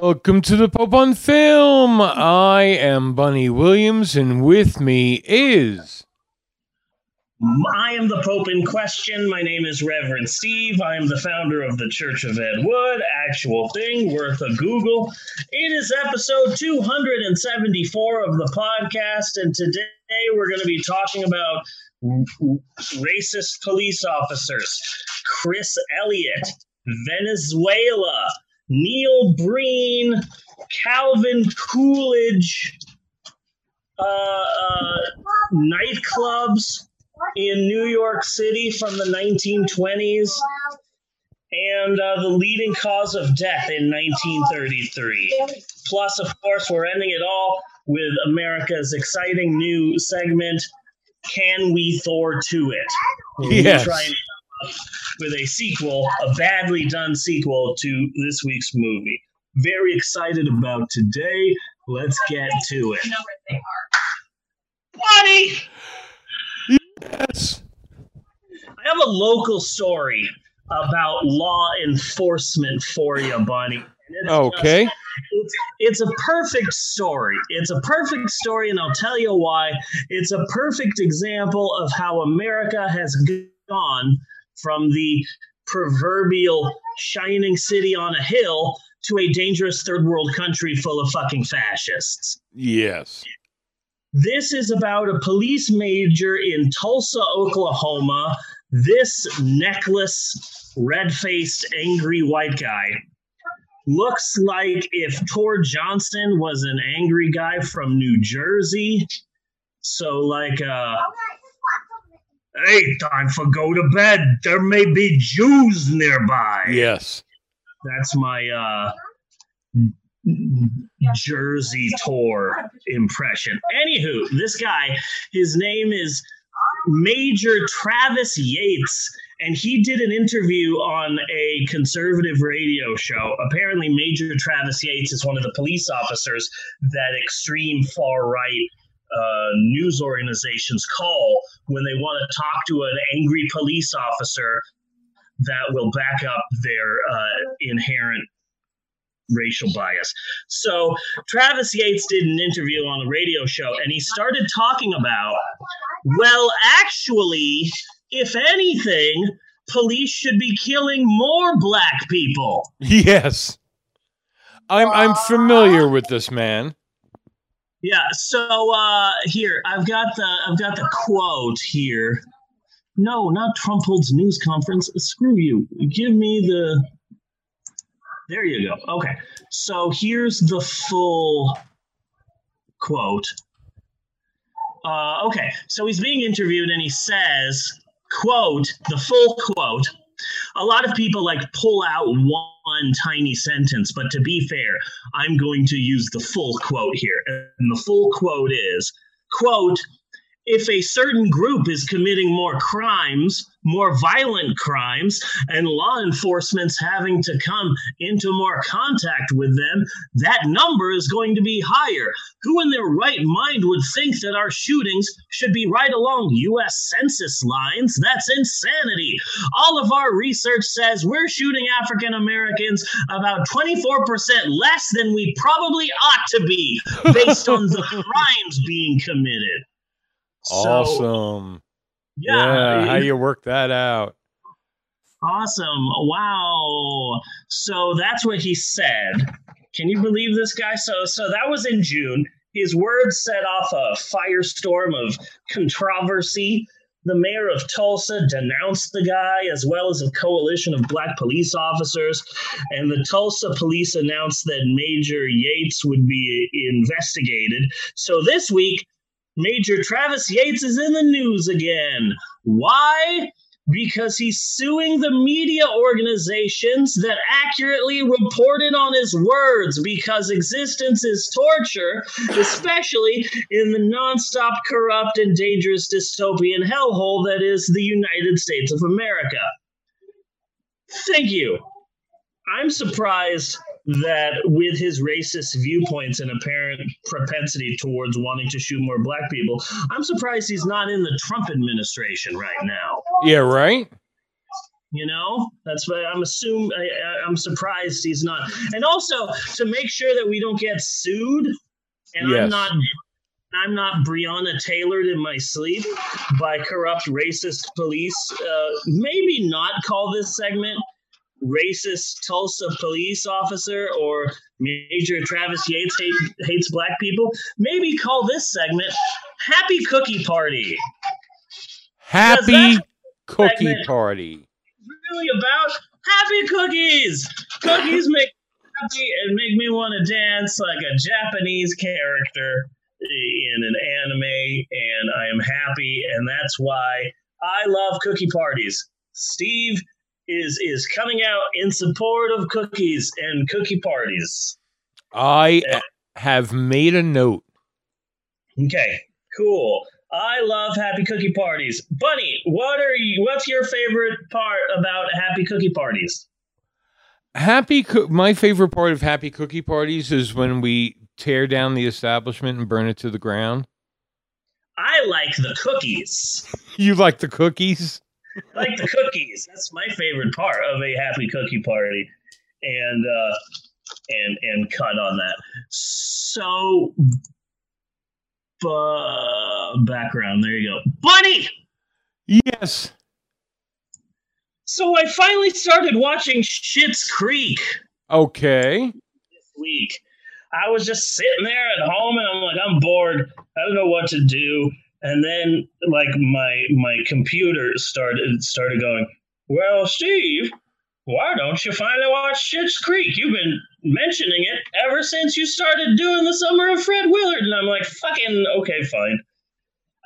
Welcome to the Pope on Film. I am Bunny Williams, and with me is. I am the Pope in question. My name is Reverend Steve. I am the founder of the Church of Ed Wood. Actual thing worth a Google. It is episode 274 of the podcast, and today we're going to be talking about racist police officers, Chris Elliott, Venezuela, Neil Breen, Calvin Coolidge, uh, uh, nightclubs in New York City from the 1920s, and uh, the leading cause of death in 1933. Plus, of course, we're ending it all with America's exciting new segment, Can We Thor to It? Yes. We try and with a sequel, a badly done sequel to this week's movie. Very excited about today. Let's get to it. Buddy! Yes. I have a local story about law enforcement for you, Bunny. It's Okay. just- it's, it's a perfect story. It's a perfect story, and I'll tell you why. It's a perfect example of how America has gone from the proverbial shining city on a hill to a dangerous third world country full of fucking fascists. Yes. This is about a police major in Tulsa, Oklahoma. This necklace, red faced, angry white guy looks like if Tor Johnson was an angry guy from New Jersey. So, like, uh, hey, time for go to bed. There may be Jews nearby. Yes. That's my uh Jersey tour impression. Anywho, this guy, his name is Major Travis Yates, and he did an interview on a conservative radio show. Apparently, Major Travis Yates is one of the police officers that extreme far right uh, news organizations call when they want to talk to an angry police officer that will back up their uh, inherent racial bias. So Travis Yates did an interview on a radio show and he started talking about, well, actually, if anything, police should be killing more black people. Yes. I'm I'm familiar with this man. Yeah, so uh here, I've got the I've got the quote here. No, not Trump holds news conference. Screw you. Give me the There you go. Okay. So here's the full quote. Uh, okay, so he's being interviewed and he says, quote, the full quote. A lot of people like pull out one tiny sentence, but to be fair, I'm going to use the full quote here. And the full quote is, quote, if a certain group is committing more crimes, more violent crimes, and law enforcement's having to come into more contact with them, that number is going to be higher. Who in their right mind would think that our shootings should be right along U.S. Census lines? That's insanity. All of our research says we're shooting African Americans about 24% less than we probably ought to be based on the crimes being committed. So, awesome. yeah, yeah. How you work that out? Awesome. Wow. So that's what he said. Can you believe this guy? So so that was in June. His words set off a firestorm of controversy. The mayor of Tulsa denounced the guy as well as a coalition of black police officers. And the Tulsa police announced that Major Yates would be investigated. So this week, Major Travis Yates is in the news again. Why? Because he's suing the media organizations that accurately reported on his words because existence is torture, especially in the nonstop corrupt and dangerous dystopian hellhole that is the United States of America. Thank you. I'm surprised that with his racist viewpoints and apparent propensity towards wanting to shoot more black people, I'm surprised he's not in the Trump administration right now. Yeah, right? You know, that's why I'm assuming. I, I'm surprised he's not. And also to make sure that we don't get sued, and Yes. I'm not. I'm not Breonna Taylored in my sleep by corrupt racist police. Uh, maybe not call this segment racist Tulsa police officer or Major Travis Yates hate, hates black people. Maybe call this segment Happy Cookie Party. Happy cookie party. really about happy cookies. Cookies make me happy and make me want to dance like a Japanese character in an anime, and I am happy, and that's why I love cookie parties. Steve is is coming out in support of cookies and cookie parties. I have made a note. Okay, cool. I love happy cookie parties. Bunny, what are you? What's your favorite part about happy cookie parties? Happy, coo- my favorite part of happy cookie parties is when we tear down the establishment and burn it to the ground. I like the cookies. You like the cookies? I like the cookies. That's my favorite part of a happy cookie party, and uh, and and cut on that. So, bu- background. There you go, Bunny. Yes. So I finally started watching Schitt's Creek Okay. this week. I was just sitting there at home, and I'm like, I'm bored. I don't know what to do. And then, like my my computer started started going. Well, Steve, why don't you finally watch Schitt's Creek? You've been mentioning it ever since you started doing the Summer of Fred Willard. And I'm like, fucking okay, fine.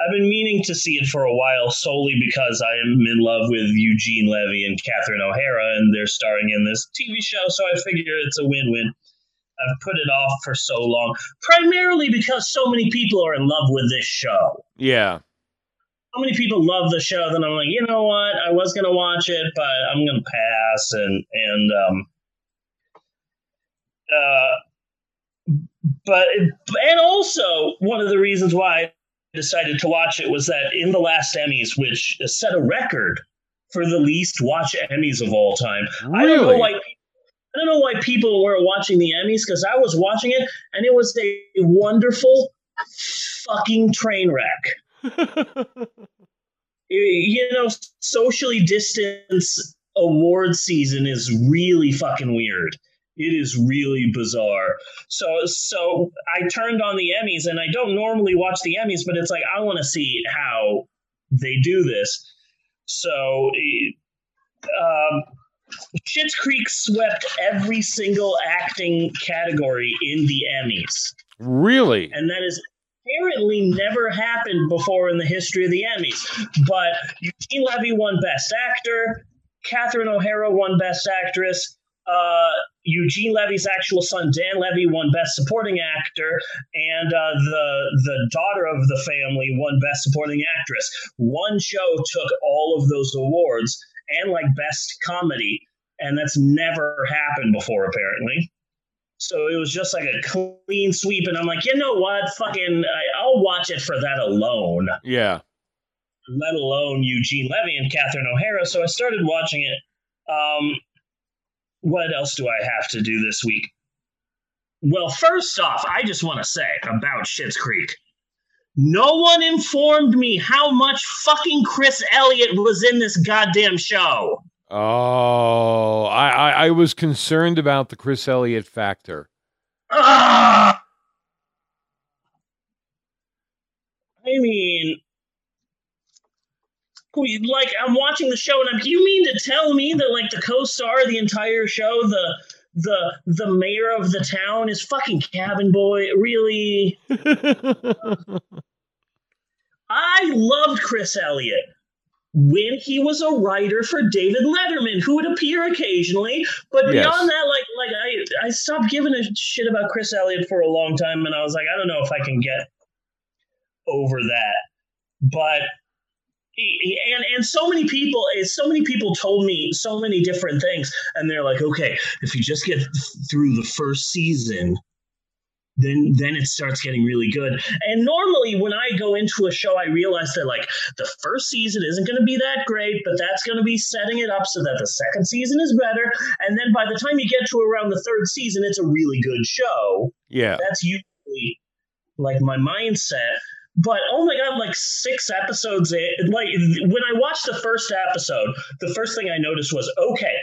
I've been meaning to see it for a while solely because I am in love with Eugene Levy and Catherine O'Hara, and they're starring in this TV show. So I figure it's a win-win. I've put it off for so long, primarily because so many people are in love with this show. Yeah. So many people love the show that I'm like, you know what? I was gonna watch it, but I'm gonna pass. And and um, uh, but and also one of the reasons why I decided to watch it was that in the last Emmys, which set a record for the least watch Emmys of all time. I don't know Really? why. I don't know why people were watching the Emmys because I was watching it and it was a wonderful fucking train wreck. You know, socially distance award season is really fucking weird. It is really bizarre. So, so I turned on the Emmys, and I don't normally watch the Emmys, but it's like I want to see how they do this. So, um, Schitt's Creek swept every single acting category in the Emmys, really? and that is apparently never happened before in the history of the Emmys. But Eugene Levy won Best Actor, Catherine O'Hara won Best Actress. Uh, Eugene Levy's actual son Dan Levy won Best Supporting Actor, and uh, the the daughter of the family won Best Supporting Actress. One show took all of those awards and like Best Comedy, and that's never happened before apparently. So it was just like a clean sweep, and I'm like, you know what? Fucking, I'll watch it for that alone Yeah. let alone Eugene Levy and Catherine O'Hara. So I started watching it. Um, what else do I have to do this week? Well, first off, I just want to say about Schitt's Creek. No one informed me how much fucking Chris Elliott was in this goddamn show. Oh, I, I I was concerned about the Chris Elliott factor. Ah! I mean, like I'm watching the show, and I'm. Do you mean to tell me that like the co-star of the entire show, the the the mayor of the town, is fucking Cabin Boy? Really? I loved Chris Elliott when he was a writer for David Letterman, who would appear occasionally. But Yes. beyond that, like like I I stopped giving a shit about Chris Elliott for a long time, and I was like, I don't know if I can get over that. But and and so many people eh, so many people told me so many different things and they're like okay if you just get through the first season then then it starts getting really good. And normally when I go into a show, I realize that like the first season isn't going to be that great, but that's going to be setting it up so that the second season is better. And then by the time you get to around the third season, it's a really good show. Yeah. That's usually like my mindset. But oh my god, like six episodes in, like when I watched the first episode, the first thing I noticed was okay,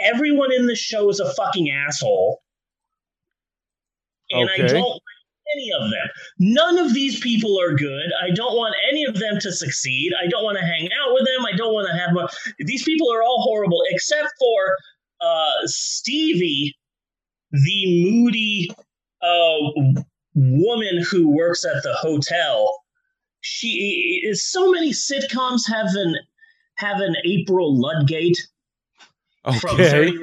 everyone in the show is a fucking asshole and Okay. I don't like any of them. None of these people are good. I don't want any of them to succeed. I don't want to hang out with them. I don't want to have my, these people are all horrible except for uh, Stevie, the moody uh, woman who works at the hotel. She is so many sitcoms have an have an April Ludgate from Okay. 30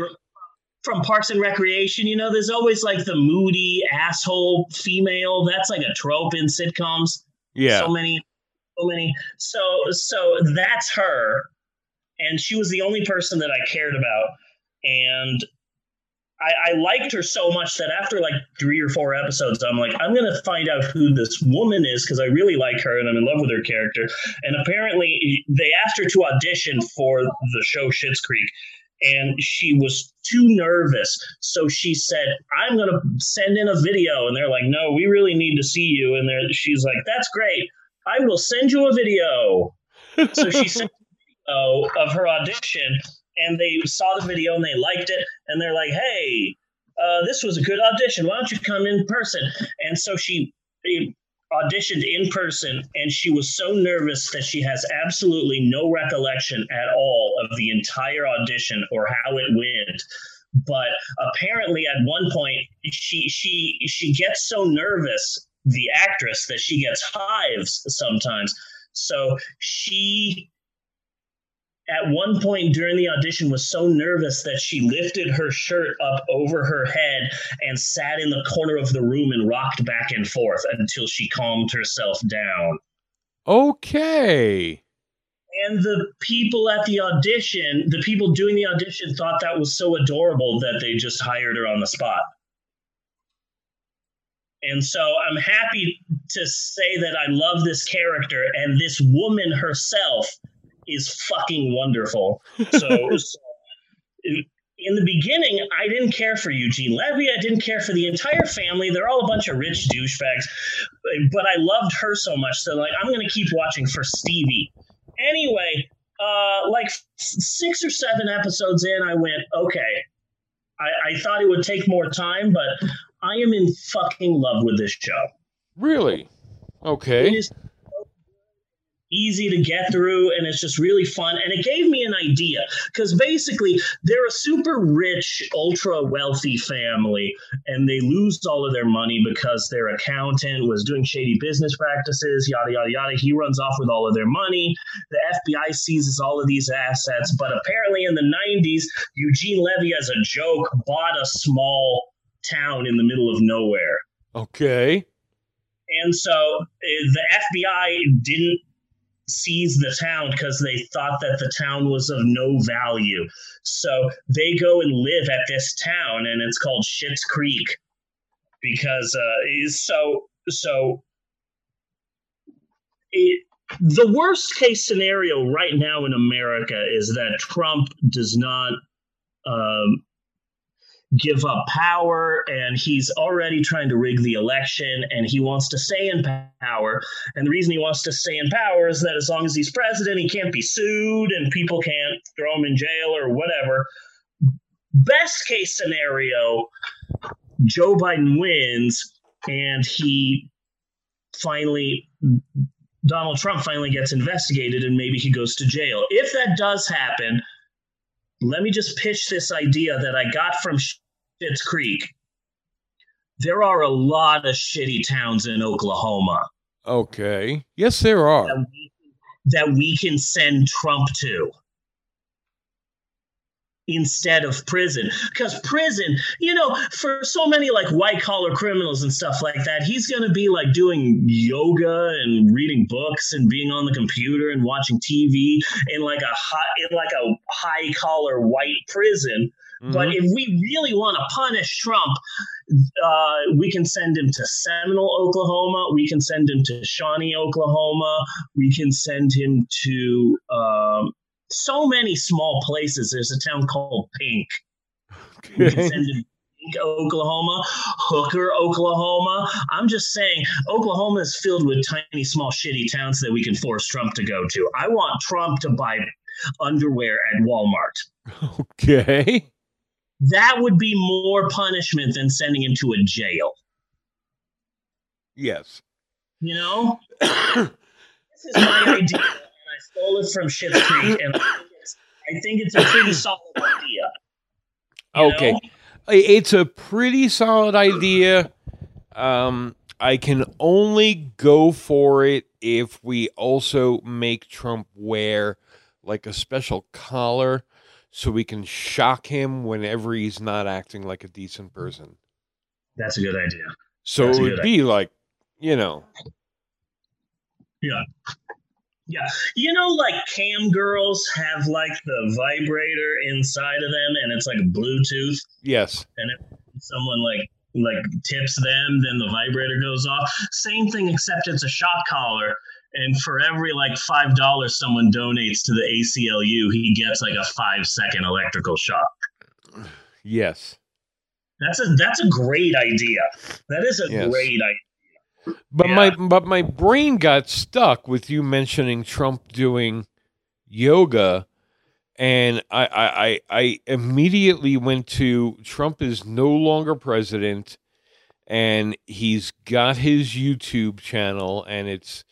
from Parks and Recreation. You know, there's always like the moody asshole female. That's like a trope in sitcoms. Yeah. So many, so many. So so that's her, and she was the only person that I cared about, and. I, I liked her so much that after like three or four episodes, I'm like, I'm gonna find out who this woman is because I really like her and I'm in love with her character. And apparently, they asked her to audition for the show Schitt's Creek, and she was too nervous. So she said, I'm going to send in a video. And they're like, no, we really need to see you. And she's like, that's great. I will send you a video. So she sent a video of her audition, and they saw the video and they liked it. And they're like, hey, uh, this was a good audition. Why don't you come in person? And so she auditioned in person and she was so nervous that she has absolutely no recollection at all of the entire audition or how it went. But apparently at one point she she she gets so nervous the actress that she gets hives sometimes. So she at one point during the audition was so nervous that she lifted her shirt up over her head and sat in the corner of the room and rocked back and forth until she calmed herself down. Okay. And the people at the audition, the people doing the audition thought that was so adorable that they just hired her on the spot. And so I'm happy to say that I love this character and this woman herself is fucking wonderful. So, so in the beginning, I didn't care for Eugene Levy. I didn't care for the entire family. They're all a bunch of rich douchebags. But I loved her so much. So, like, I'm going to keep watching for Stevie. Anyway, uh, like six or seven episodes in, I went, okay. I, I thought it would take more time, but I am in fucking love with this show. Really? Okay. is easy to get through and it's just really fun. And it gave me an idea because basically they're a super rich ultra wealthy family and they lose all of their money because their accountant was doing shady business practices yada yada yada. He runs off with all of their money. The fbi seizes all of these assets but apparently in the 90s eugene levy as a joke bought a small town in the middle of nowhere. Okay. and so uh, the FBI didn't seize the town because they thought that the town was of no value. So they go and live at this town, and it's called Schitt's Creek because uh, so so. It, the worst case scenario right now in America is that Trump does not um, give up power and he's already trying to rig the election and he wants to stay in power. And the reason he wants to stay in power is that as long as he's president he can't be sued and people can't throw him in jail or whatever. Best case scenario joe biden wins and he finally donald trump finally gets investigated and maybe he goes to jail. If that does happen let me just pitch this idea that I got from Schitt's Creek. There are a lot of shitty towns in Oklahoma Okay. Yes, there are. that we, that we can send Trump to instead of prison. Because prison, you know, for so many like white collar criminals and stuff like that, he's going to be like doing yoga and reading books and being on the computer and watching TV in like a high, in like a high collar white prison But Mhm. if we really want to punish Trump, uh, we can send him to Seminole, Oklahoma. We can send him to Shawnee, Oklahoma. We can send him to um, so many small places. There's a town called Pink. We can send him to Pink, Oklahoma, Hooker, Oklahoma. I'm just saying, Oklahoma is filled with tiny, small, shitty towns that we can force Trump to go to. I want Trump to buy underwear at Walmart. Okay. That would be more punishment than sending him to a jail. Yes. You know, this is my idea, and I stole it from Schitt's Creek, and I think it's, I think it's a pretty solid idea. Okay. know? It's a pretty solid idea. Um, I can only go for it if we also make Trump wear like a special collar so we can shock him whenever he's not acting like a decent person. That's a good idea. So That's it would be like, you know, Yeah, Yeah. you know, like cam girls have like the vibrator inside of them, and it's like Bluetooth. yes. And if someone like like tips them, then the vibrator goes off. Same thing, except it's a shock collar. And for every like five dollars someone donates to the ACLU, he gets like a five second electrical shock. Yes. That's a that's a great idea. That is a Yes. great idea. But Yeah. my but my brain got stuck with you mentioning Trump doing yoga, and I I I, I immediately went to Trump is no longer president, and he's got his YouTube channel, and it's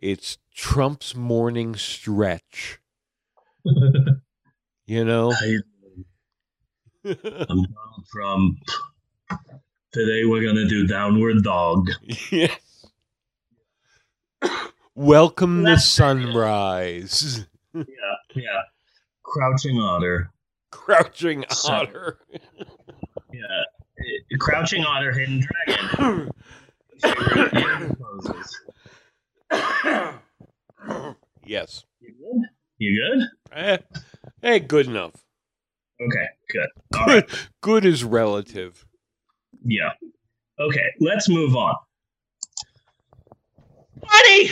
it's Trump's morning stretch. You know. I'm Donald Trump. Today we're gonna do downward dog. yes. Welcome the sunrise. Yeah, yeah. Crouching otter. Crouching So- otter. Yeah. Crouching otter, hidden dragon. Favorite yoga poses. yes. You good? You good? Eh, eh, good enough. Okay, good. All right. Good, good is relative. Yeah. Okay, let's move on. Buddy!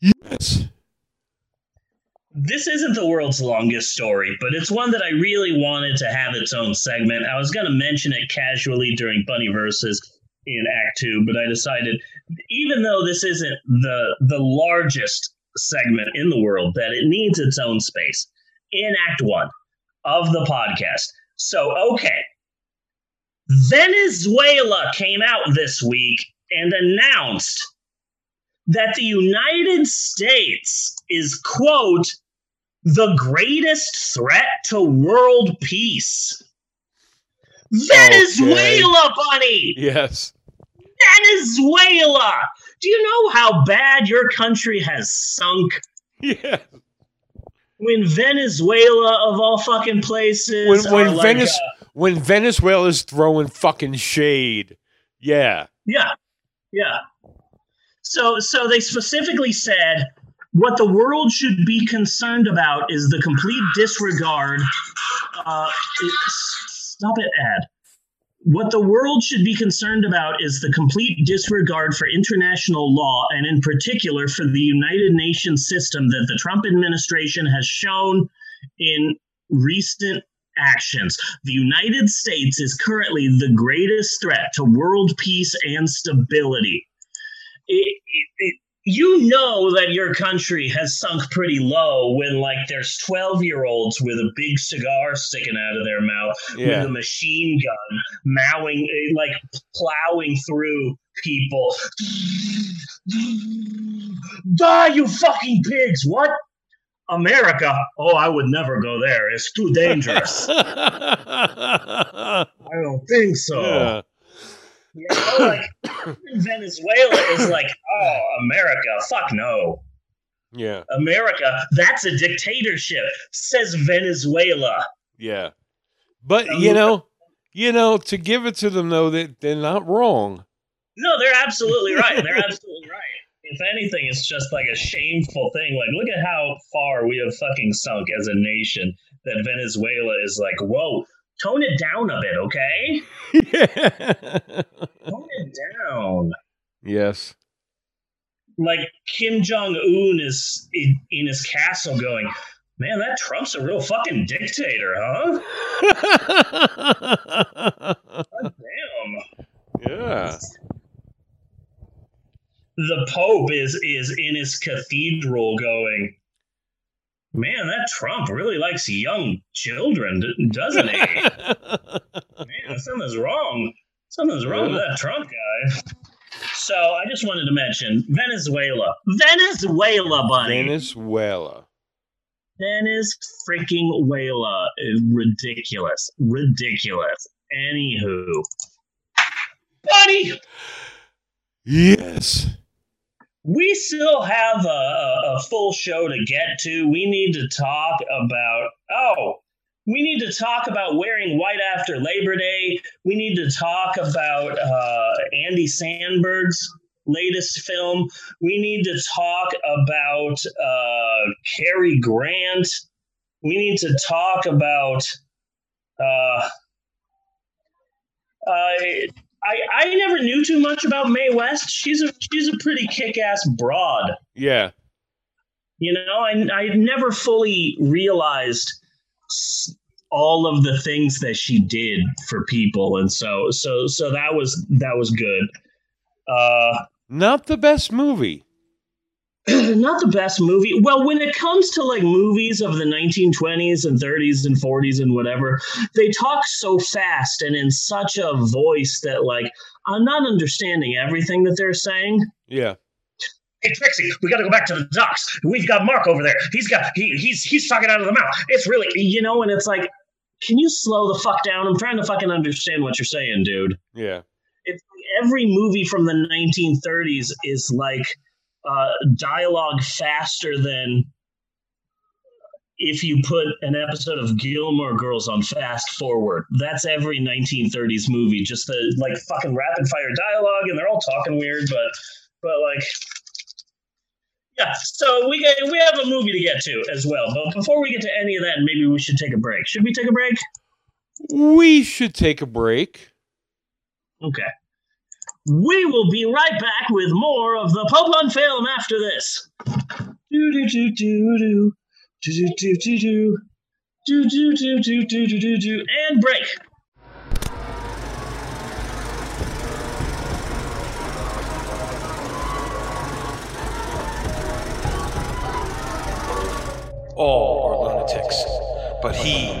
Yes. This isn't the world's longest story, but it's one that I really wanted to have its own segment. I was going to mention it casually during Bunny Versus in Act 2, but I decided even though this isn't the the largest segment in the world that it needs its own space in Act 1 of the podcast. So, okay. Venezuela came out this week and announced that the United States is quote the greatest threat to world peace. Venezuela, bunny! Yes. Venezuela! Do you know how bad your country has sunk? Yeah. When Venezuela, of all fucking places, When when like, Venice uh, when Venezuela's throwing fucking shade. Yeah. Yeah, yeah. So, so they specifically said what the world should be concerned about is the complete disregard. Uh, stop it, ad. What the world should be concerned about is the complete disregard for international law, and in particular for the United Nations system that the Trump administration has shown in recent actions. The United States is currently the greatest threat to world peace and stability. It- it- it- you know that your country has sunk pretty low when, like, there's 12 year olds with a big cigar sticking out of their mouth Yeah. with a machine gun, mowing, eh, like, plowing through people. Die, you fucking pigs! What? America? Oh, I would never go there. It's too dangerous. I don't think so. yeah. You know, like Venezuela is like, oh, America, fuck no. Yeah. America, that's a dictatorship, says Venezuela. Yeah. But you know, you know, to give it to them though, that they're not wrong. No, they're absolutely right. They're absolutely right. If anything, it's just like a shameful thing. Like, look at how far we have fucking sunk as a nation that Venezuela is like, whoa, tone it down a bit, okay? yeah. Tone it down. Yes. Like Kim Jong Un is in, in his castle going, man, that Trump's a real fucking dictator, huh? God damn. yeah. the Pope is is in his cathedral going, man, that Trump really likes young children, doesn't he? man, something's wrong. Something's wrong with that Trump guy. So I just wanted to mention Venezuela. Venezuela, buddy. Venezuela. Venice freaking Wela. Ridiculous. Ridiculous. Anywho. Buddy! Yes. We still have a, a, full show to get to. We need to talk about, oh, we need to talk about wearing white after Labor Day. We need to talk about uh, Andy Samberg's latest film. We need to talk about uh, Cary Grant. We need to talk about. Uh, uh, I, I never knew too much about Mae West. She's a she's a pretty kick ass broad. Yeah. You know, I I never fully realized all of the things that she did for people, and so so so that was that was good. Uh, Not the best movie. not the best movie. Well, when it comes to like movies of the 1920s and 30s and 40s and whatever, they talk so fast and in such a voice that like I'm not understanding everything that they're saying. Yeah. Hey Trixie, we got to go back to the docks. We've got Mark over there. He's got he he's he's talking out of the mouth. It's really you know, and it's like, can you slow the fuck down? I'm trying to fucking understand what you're saying, dude. Yeah. It's every movie from the 1930s is like uh, dialogue faster than if you put an episode of Gilmore Girls on fast forward. That's every 1930s movie. Just the like fucking rapid fire dialogue, and they're all talking weird, but but like. Yeah, so we get, we have a movie to get to as well. But before we get to any of that, maybe we should take a break. Should we take a break? We should take a break. Okay. We will be right back with more of the Pope on Film after this. Do do do do do do do do do do do do do do do do do do and break. All are lunatics, but he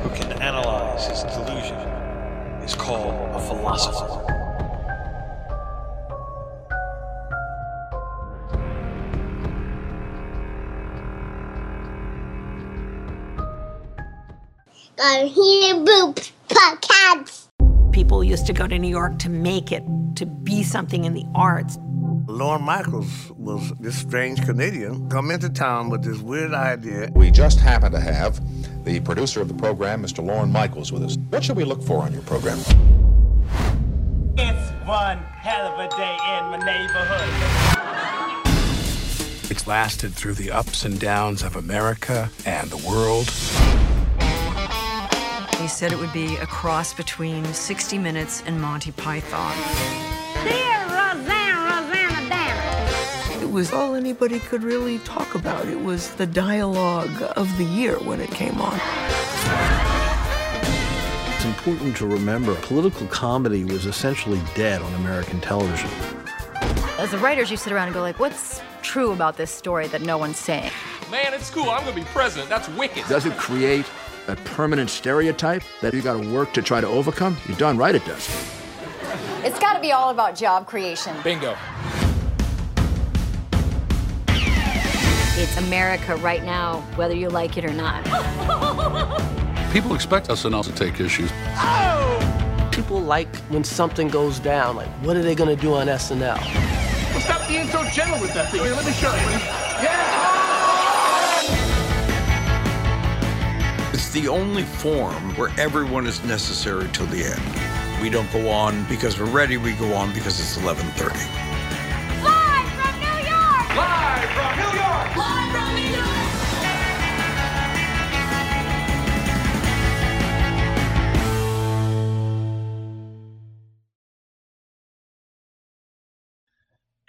who can analyze his delusion is called a philosopher. Go here, boop podcast. People used to go to New York to make it, to be something in the arts. Lorne Michaels was this strange Canadian come into town with this weird idea. We just happen to have the producer of the program, Mr. Lorne Michaels, with us. What should we look for on your program? It's one hell of a day in my neighborhood. It's lasted through the ups and downs of America and the world. He said it would be a cross between 60 Minutes and Monty Python. Dear Rosanna, Rosanna, damn It was all anybody could really talk about. It was the dialogue of the year when it came on. It's important to remember political comedy was essentially dead on American television. As the writers, you sit around and go like, "What's true about this story that no one's saying?" Man, it's cool. I'm gonna be president. That's wicked. Does it create a permanent stereotype that you got to work to try to overcome? You're darn right it does. It's got to be all about job creation. Bingo. It's America right now, whether you like it or not. People expect SNL to take issues. Oh! People like when something goes down. Like, what are they going to do on SNL? Well, stop being so gentle with that thing. Here, let me show you. It's the only form where everyone is necessary till the end. We don't go on because we're ready. We go on because it's 11:30. Live from New York. Live from New York. Live from New York.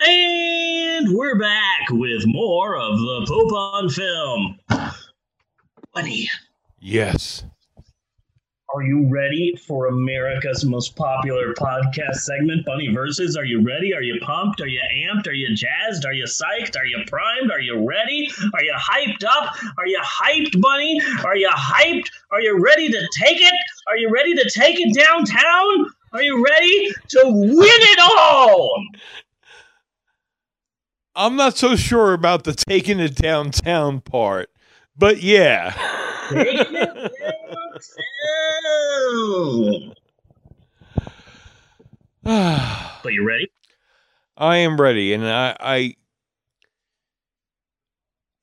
And we're back with more of the Pope on Film. Bunny. Yes. are you ready for America's most popular podcast segment, Bunny Versus? Are you ready? Are you pumped? Are you amped? Are you jazzed? Are you psyched? Are you primed? Are you ready? Are you hyped up? Are you hyped, Bunny? Are you hyped? Are you ready to take it? Are you ready to take it downtown? Are you ready to win it all? I'm not so sure about the taking it downtown part, but yeah. Taking it downtown. But you ready? I am ready, and I, I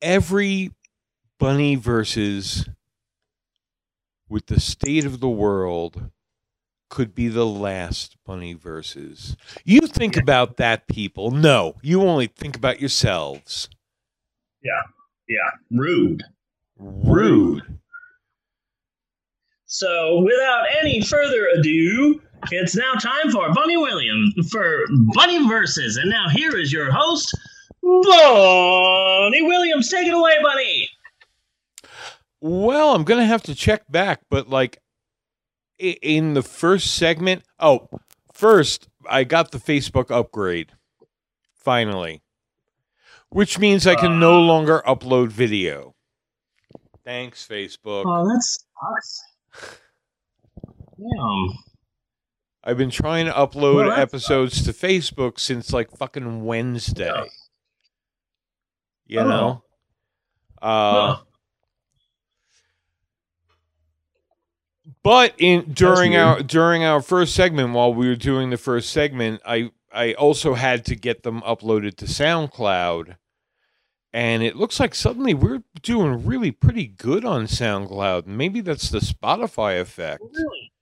every bunny versus with the state of the world could be the last bunny versus. You think about that, people. No, you only think about yourselves. Yeah. Yeah. Rude. Rude. So, without any further ado, it's now time for Bunny Williams for Bunny Versus. And now here is your host, Bunny Williams. Take it away, Bunny. Well, I'm gonna have to check back, but like in the first segment. Oh, first I got the Facebook upgrade finally, which means I can no uh. longer upload video. Thanks, Facebook. Oh, that sucks. Damn. I've been trying to upload Well, episodes to Facebook since like fucking Wednesday. You Oh. know? Uh Huh. But in during our during our first segment, while we were doing the first segment, I I also had to get them uploaded to SoundCloud, and it looks like suddenly we're doing really pretty good on SoundCloud. Maybe that's the Spotify effect. Really?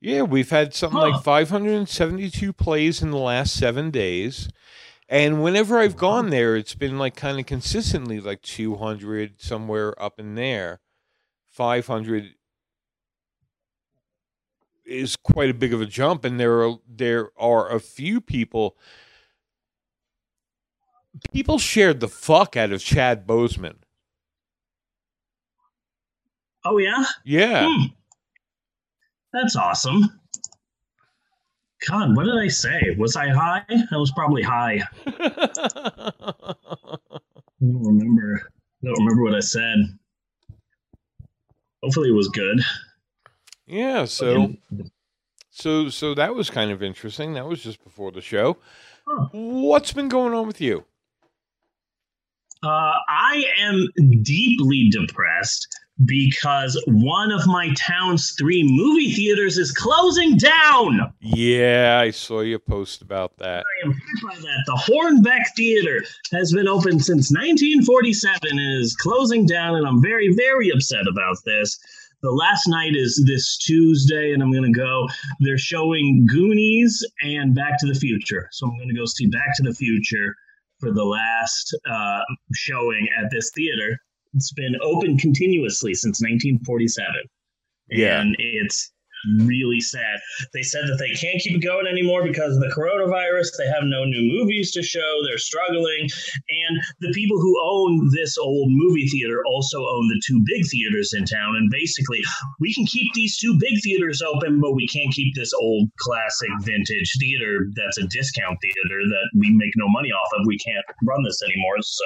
Yeah, we've had something Huh. like 572 plays in the last seven days. And whenever I've gone there, it's been like kind of consistently like 200, somewhere up in there. 500 is quite a big of a jump. And there are, there are a few people. People shared the fuck out of Chad Boseman. Oh, yeah? Yeah. Hmm. That's awesome. God, what did I say? Was I high? I was probably high. I don't remember. I don't remember what I said. Hopefully, it was good. Yeah, so so so that was kind of interesting. That was just before the show. What's been going on with you? Uh, I am deeply depressed because one of my town's three movie theaters is closing down. Yeah, I saw you post about that. I am hurt by that. The Hornbeck Theater has been open since 1947 and is closing down, and I'm very, very upset about this. The last night is this Tuesday, and I'm going to go. They're showing Goonies and Back to the Future. So I'm going to go see Back to the Future for the last uh, showing at this theater. It's been open continuously since 1947. Yeah. And it's really sad. They said that they can't keep it going anymore because of the coronavirus. They have no new movies to show. They're struggling. And the people who own this old movie theater also own the two big theaters in town. And basically, we can keep these two big theaters open, but we can't keep this old classic vintage theater that's a discount theater that we make no money off of. We can't run this anymore. So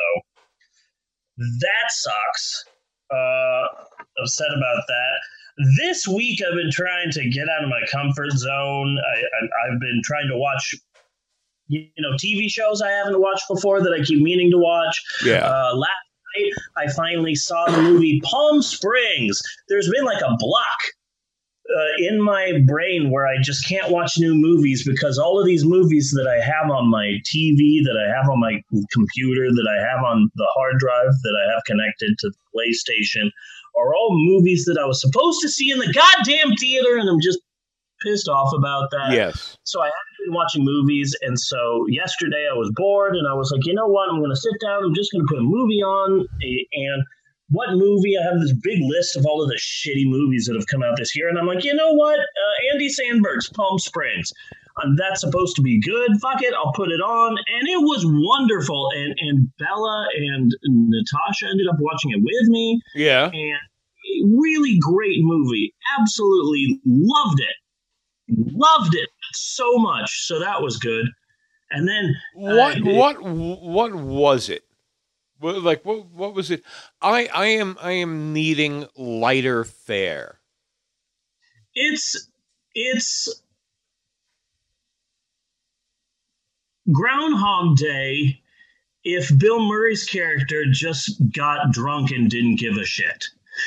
that sucks. Uh, upset about that. This week, I've been trying to get out of my comfort zone. I, I, I've been trying to watch, you know, TV shows I haven't watched before that I keep meaning to watch. Yeah. Uh, last night, I finally saw the movie Palm Springs. There's been like a block uh, in my brain where I just can't watch new movies because all of these movies that I have on my TV, that I have on my computer, that I have on the hard drive that I have connected to the PlayStation are all movies that I was supposed to see in the goddamn theater, and I'm just pissed off about that. Yes. So I haven't been watching movies, and so yesterday I was bored, and I was like, you know what? I'm going to sit down. I'm just going to put a movie on, and what movie? I have this big list of all of the shitty movies that have come out this year, and I'm like, you know what? Uh, Andy Samberg's Palm Springs. Uh, that's supposed to be good. Fuck it, I'll put it on, and it was wonderful. And and Bella and Natasha ended up watching it with me. Yeah, and really great movie. Absolutely loved it, loved it so much. So that was good. And then what uh, what what was it? Like what what was it? I I am I am needing lighter fare. It's it's Groundhog Day if Bill Murray's character just got drunk and didn't give a shit.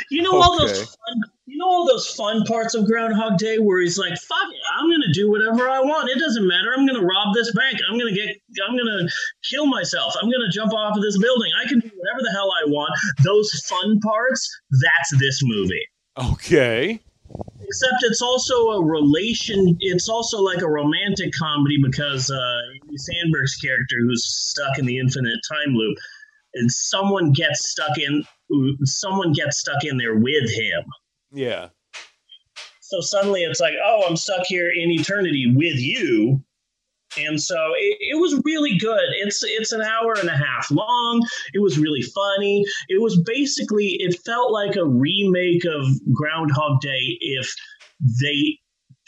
You know all those fun, you know all those fun parts of Groundhog Day where he's like, "Fuck it, I'm gonna do whatever I want. It doesn't matter. I'm gonna rob this bank. I'm gonna get. I'm gonna kill myself. I'm gonna jump off of this building. I can do whatever the hell I want." Those fun parts. That's this movie. Okay. Except it's also a relation. It's also like a romantic comedy because uh, Andy Samberg's character, who's stuck in the infinite time loop, and someone gets stuck in. Someone gets stuck in there with him. Yeah. So suddenly it's like, oh, I'm stuck here in eternity with you. And so it, it was really good. It's it's an hour and a half long. It was really funny. It was basically it felt like a remake of Groundhog Day if they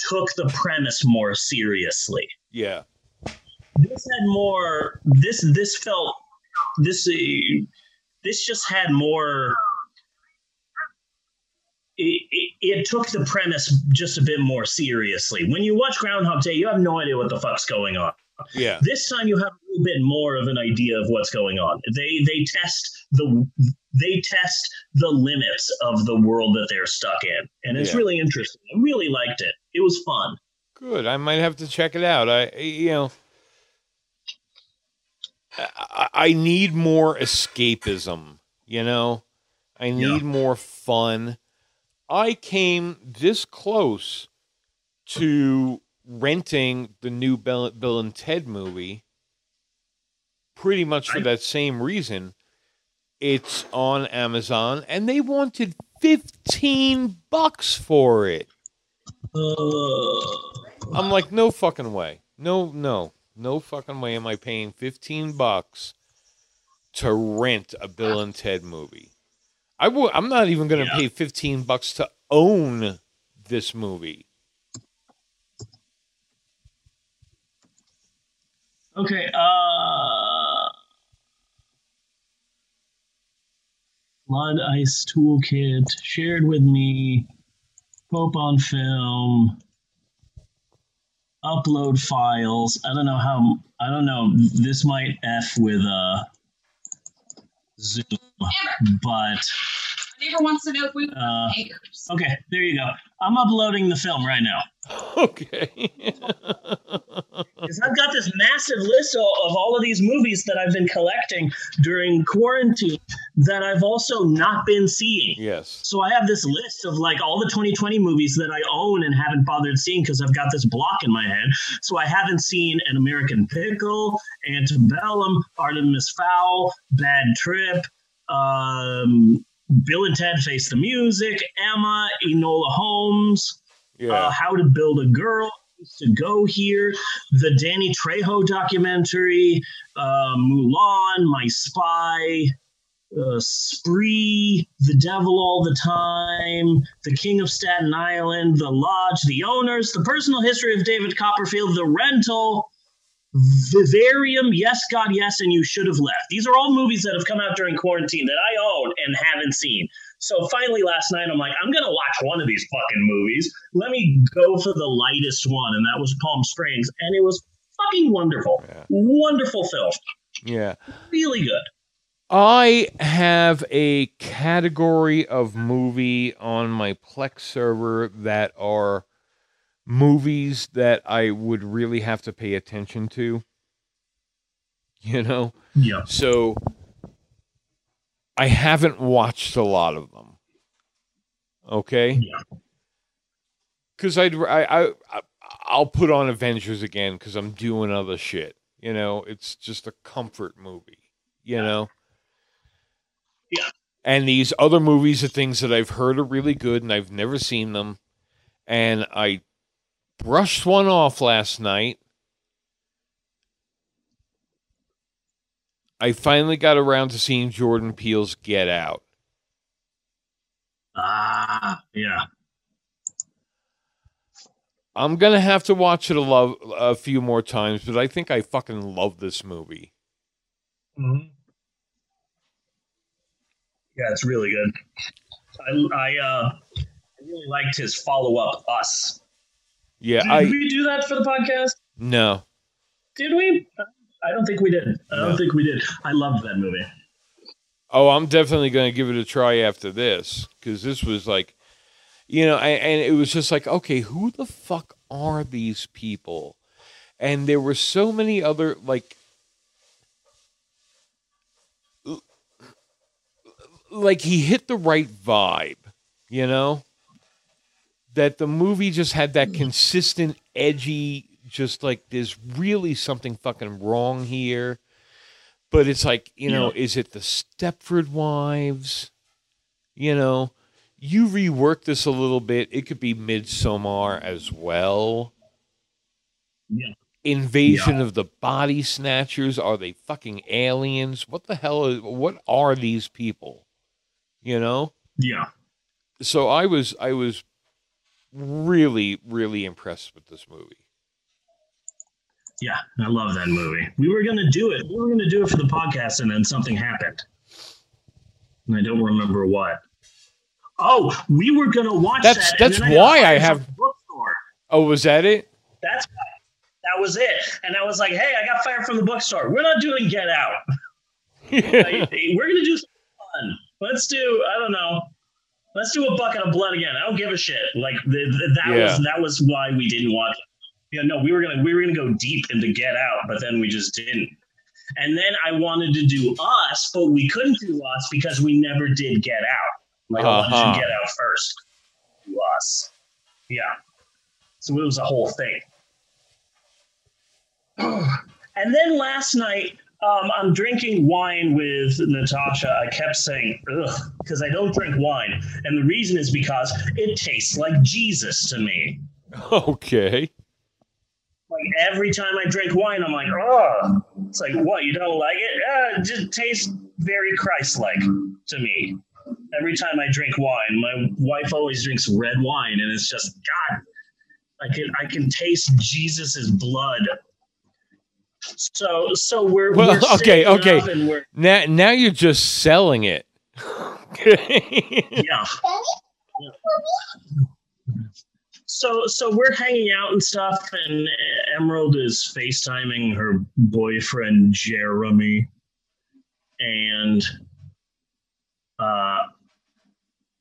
took the premise more seriously. Yeah. This had more. This this felt this uh, this just had more. It, it, it took the premise just a bit more seriously. When you watch Groundhog Day, you have no idea what the fuck's going on. Yeah. This time you have a little bit more of an idea of what's going on. They they test the they test the limits of the world that they're stuck in, and it's Yeah. really interesting. I really liked it. It was fun. Good. I might have to check it out. I you know I, I need more escapism, you know? I need more fun. I came this close to renting the new Bill, Bill and Ted movie pretty much for that same reason. It's on Amazon and they wanted 15 bucks for it. I'm like, no fucking way. No, no, no fucking way am I paying 15 bucks to rent a Bill and Ted movie. I w- I'm not even going to pay 15 bucks to own this movie. Okay. Uh, Blood Ice Toolkit shared with me. Pope on film. Upload files. I don't know how. I don't know. This might f with uh Zoom, but Neighbor wants to know if we uh, neighbors. okay. There you go. I'm uploading the film right now. Okay. Because I've got this massive list of, of all of these movies that I've been collecting during quarantine that I've also not been seeing. Yes. So I have this list of like all the 2020 movies that I own and haven't bothered seeing because I've got this block in my head. So I haven't seen An American Pickle, Antebellum, Artemis Fowl, Bad Trip, um, Bill and Ted Face the Music, Emma, Enola Holmes, uh, How to Build a Girl, to Go Here, the Danny Trejo documentary, uh, Mulan, My Spy, uh, Spree, The Devil All the Time, The King of Staten Island, The Lodge, The Owners, The Personal History of David Copperfield, The Rental, Vivarium, Yes, God, Yes, and You Should Have Left. These are all movies that have come out during quarantine that I own and haven't seen. So finally last night, I'm like, I'm going to watch one of these fucking movies. Let me go for the lightest one, and that was Palm Springs. And it was fucking wonderful. Wonderful film. Yeah. Really good. I have a category of movie on my Plex server that are movies that I would really have to pay attention to. You know? Yeah. So I haven't watched a lot of them. Okay? Yeah. Cuz I'd I, I I'll put on Avengers again cuz I'm doing other shit. You know, it's just a comfort movie, you know? Yeah. And these other movies are things that I've heard are really good and I've never seen them. And I brushed one off last night. I finally got around to seeing Jordan Peele's Get Out. Ah, yeah. I'm gonna have to watch it a love a few more times, but I think I fucking love this movie. Mm-hmm. Yeah, it's really good. I I uh I really liked his follow up Us. Yeah, Did I we do that for the podcast? no. Did we? I don't think we did. I don't No. think we did. I loved that movie. Oh, I'm definitely going to give it a try after this because this was like, you know, and, and it was just like, okay, who the fuck are these people? And there were so many other like, like he hit the right vibe, you know, that the movie just had that consistent, edgy, just like there's really something fucking wrong here. But it's like, you know, Yeah. is it the Stepford Wives? You know, you rework this a little bit. It could be Midsommar as well. Yeah. Invasion of the Body Snatchers. Are they fucking aliens? What the hell is what are these people? You know? Yeah. So I was I was really, really impressed with this movie. Yeah, I love that movie. We were gonna do it. We were gonna do it for the podcast, and then something happened. And I don't remember what. Oh, we were gonna watch That's that. that's I why I have bookstore. Oh, was that it? That's that was it. And I was like, hey, I got fired from the bookstore. We're not doing Get Out. Like, we're gonna do something fun. Let's do. I don't know. Let's do a bucket of blood again. I don't give a shit. Like the, the, that Yeah. was that was why we didn't watch. it. Yeah, no, we were gonna we were gonna go deep into Get Out, but then we just didn't. And then I wanted to do Us, but we couldn't do Us because we never did Get Out. Like I wanted Uh-huh. to Get Out first. Do Us. Yeah. So it was a whole thing. and then last night, um, I'm drinking wine with Natasha. I kept saying, ugh, because I don't drink wine. And the reason is because it tastes like Jesus to me. Okay. Like every time I drink wine, I'm like, oh, it's like, what? You don't like it? Uh, it just tastes very Christ like to me. Every time I drink wine, my wife always drinks red wine, and it's just, God, I can, I can taste Jesus's blood. So, so we're, Well, we're okay, okay. up and we're, Now now you're just selling it. yeah. So so we're hanging out and stuff, and Emerald is FaceTiming her boyfriend Jeremy, and uh,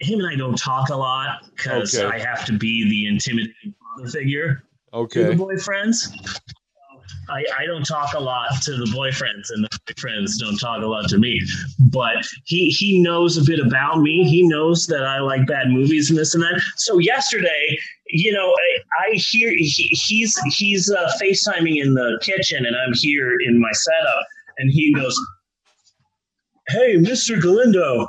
him and I don't talk a lot because Okay. I have to be the intimidating father figure to the Okay. boyfriends. I, I don't talk a lot to the boyfriends, and the boyfriends don't talk a lot to me. But he he knows a bit about me. He knows that I like bad movies and this and that. So yesterday, you know, I, I hear he, he's he's uh, FaceTiming in the kitchen, and I'm here in my setup, and he goes, "Hey, Mister Galindo,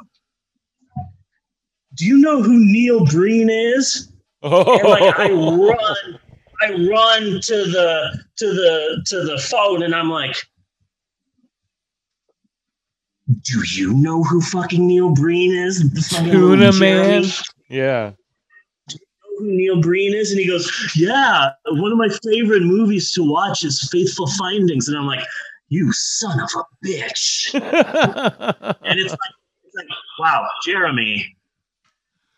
do you know who Neil Breen is?" And like I run, I run to the to the to the phone, and I'm like, "Do you know who fucking Neil Breen is?" Fucking Tuna Jeremy? man. Yeah. who Neil Breen is? And he goes, Yeah, one of my favorite movies to watch is Fateful Findings. And I'm like, You son of a bitch. and it's like, it's like, wow, Jeremy,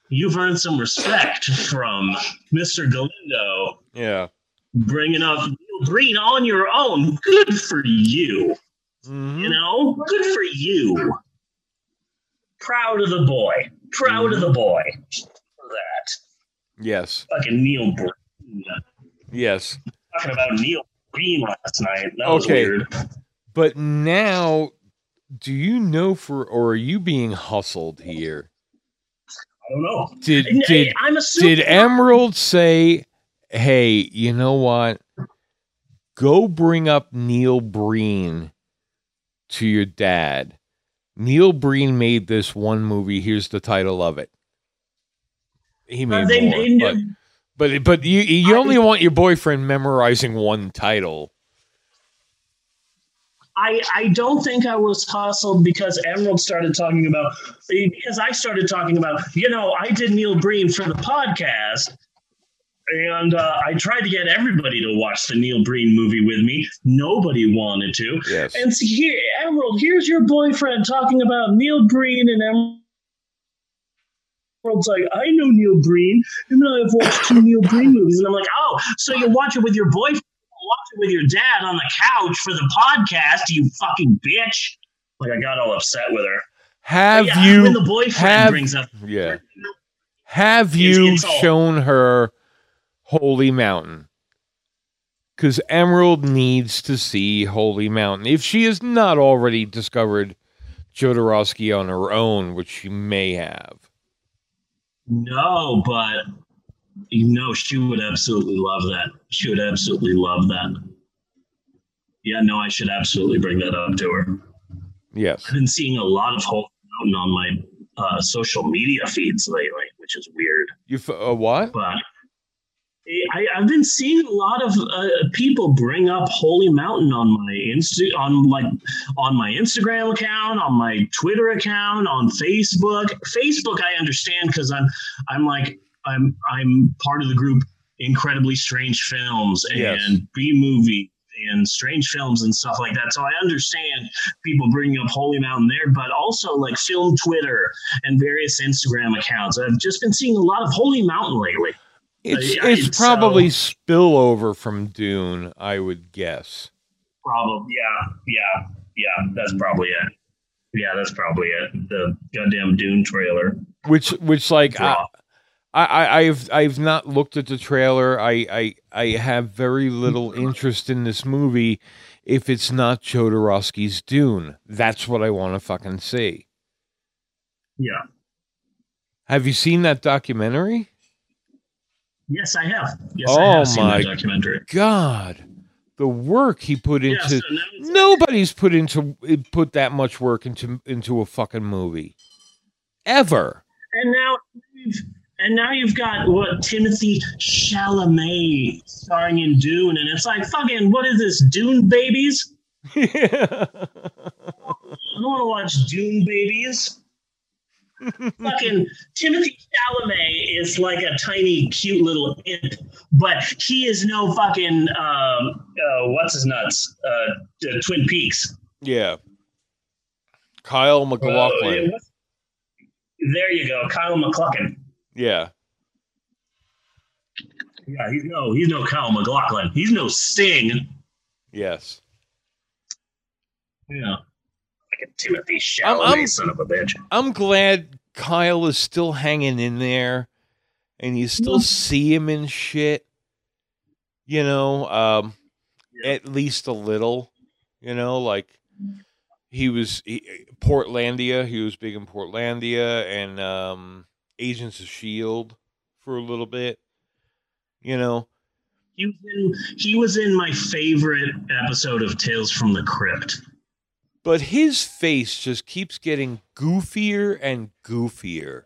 you've earned some respect from Mr. Galindo Yeah. bringing up Neil Breen on your own. Good for you. Mm-hmm. You know, good for you. Proud of the boy. Proud of the boy for that. Yes. Fucking Neil Breen. Yes. talking about Neil Breen last night. That was Okay. weird. But now do you know for or are you being hustled here? I don't know. Did did I'm assuming did Emerald say, "Hey, you know what? Go bring up Neil Breen to your dad. Neil Breen made this one movie. Here's the title of it. He made Uh, they- more, they but But but you you only want your boyfriend memorizing one title. I, I don't think I was hustled because Emerald started talking about because I started talking about you know I did Neil Breen for the podcast and uh, I tried to get everybody to watch the Neil Breen movie with me. Nobody wanted to. Yes. And see here, Emerald, here's your boyfriend talking about Neil Breen and Emerald. Emerald's like, I know Neil Breen, and then I've watched two Neil Breen movies, and I'm like, oh, so you watch it with your boyfriend? Watch it with your dad on the couch for the podcast, you fucking bitch. Like I got all upset with her. Have yeah, you when the boyfriend have, brings up yeah? Have you it's shown her Holy Mountain? Because Emerald needs to see Holy Mountain. If she has not already discovered Jodorowsky on her own, which she may have. No, but you know she would absolutely love that. She would absolutely love that. Yeah, no, I should absolutely bring that up to her. Yes. I've been seeing a lot of Holy Mountain on my uh, social media feeds lately, which is weird. You f- uh, what? But I, I've been seeing a lot of uh, people bring up Holy Mountain on my Insta, on like on my Instagram account, on my Twitter account, on Facebook. Facebook, I understand because I'm I'm like I'm I'm part of the group Incredibly Strange Films and Yes. B Movie and strange films and stuff like that. So I understand people bringing up Holy Mountain there, but also like film Twitter and various Instagram accounts. I've just been seeing a lot of Holy Mountain lately. It's I- it's so- probably spillover from Dune, I would guess. Probably, yeah, yeah, yeah. That's probably it. Yeah, that's probably it. The goddamn Dune trailer. Which which like I, I, I I've I've not looked at the trailer. I, I I have very little interest in this movie if it's not Jodorowsky's Dune. That's what I want to fucking see. Yeah. Have you seen that documentary? Yes, I have. Yes, I oh have seen my documentary. god. The work he put Yeah, into so nobody's put into put that much work into into a fucking movie. Ever. And now, you've- and now you've got what Timothée Chalamet starring in Dune, and it's like fucking what is this Dune babies? I don't want to watch Dune babies. Fucking Timothée Chalamet is like a tiny, cute little imp, but he is no fucking um, uh, what's his nuts? Uh, uh, Twin Peaks. Yeah. Kyle MacLachlan. Uh, there you go, Kyle MacLachlan. yeah. Yeah, he's no, he's no Kyle MacLachlan. He's no Sting. Yes. Yeah, like a Timothée I'm- Chalamet, I'm- son of a bitch. I'm glad Kyle is still hanging in there and you still see him in shit. You know, um at least a little, you know, like he was he, Portlandia, he was big in Portlandia and um Agents of Shield for a little bit. You know, He was in he was in my favorite episode of Tales from the Crypt. But his face just keeps getting goofier and goofier.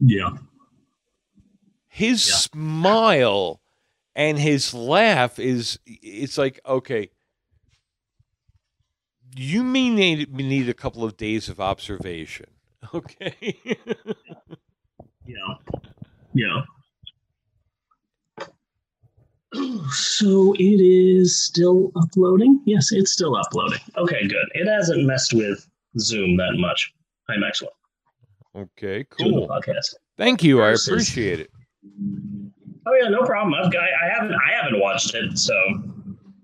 Yeah. his smile and his laugh is it's like okay you may need need a couple of days of observation okay Yeah. Yeah. So it is still uploading? Yes, it's still uploading. Okay, good. It hasn't messed with Zoom that much. Hi, Maxwell. okay Doing the cool podcast. thank you i appreciate it Oh yeah, no problem. I've got, I haven't I haven't watched it, so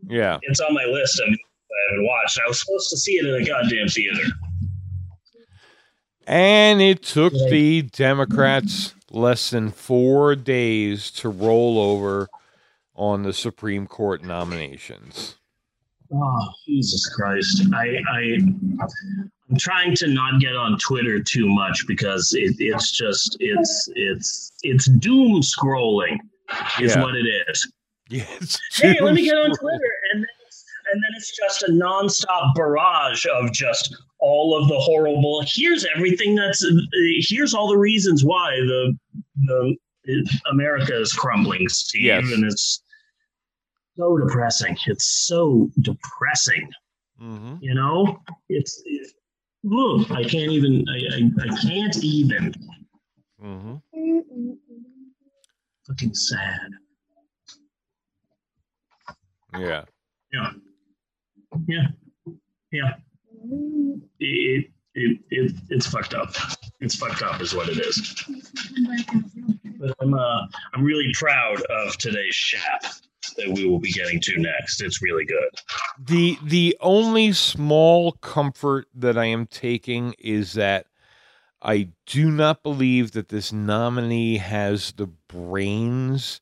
yeah it's on my list of I haven't watched. I was supposed to see it in a goddamn theater. and it took the democrats less than four days to roll over on the supreme court nominations Oh Jesus Christ! I I I'm trying to not get on Twitter too much because it, it's just it's it's it's doom scrolling is Yeah. what it is. yes Hey, let me get on Twitter, and then it's, and then it's just a nonstop barrage of just all of the horrible. Here's everything that's here's all the reasons why the the America is crumbling, Steve, Yes. and it's so depressing. It's so depressing. Mm-hmm. You know, it's, it's ugh, I can't even. I, I, I can't even. Mm-hmm. Fucking sad. Yeah. Yeah. Yeah. Yeah. It, it, it, it's fucked up. It's fucked up, is what it is. But I'm uh, I'm really proud of today's chat that we will be getting to next. It's really good. The the only small comfort that I am taking is that I do not believe that this nominee has the brains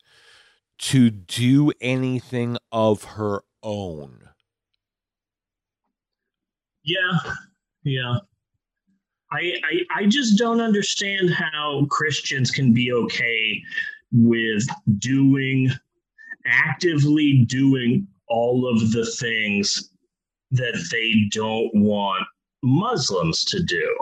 to do anything of her own. Yeah, yeah. I, I I just don't understand how Christians can be okay with doing actively doing all of the things that they don't want Muslims to do.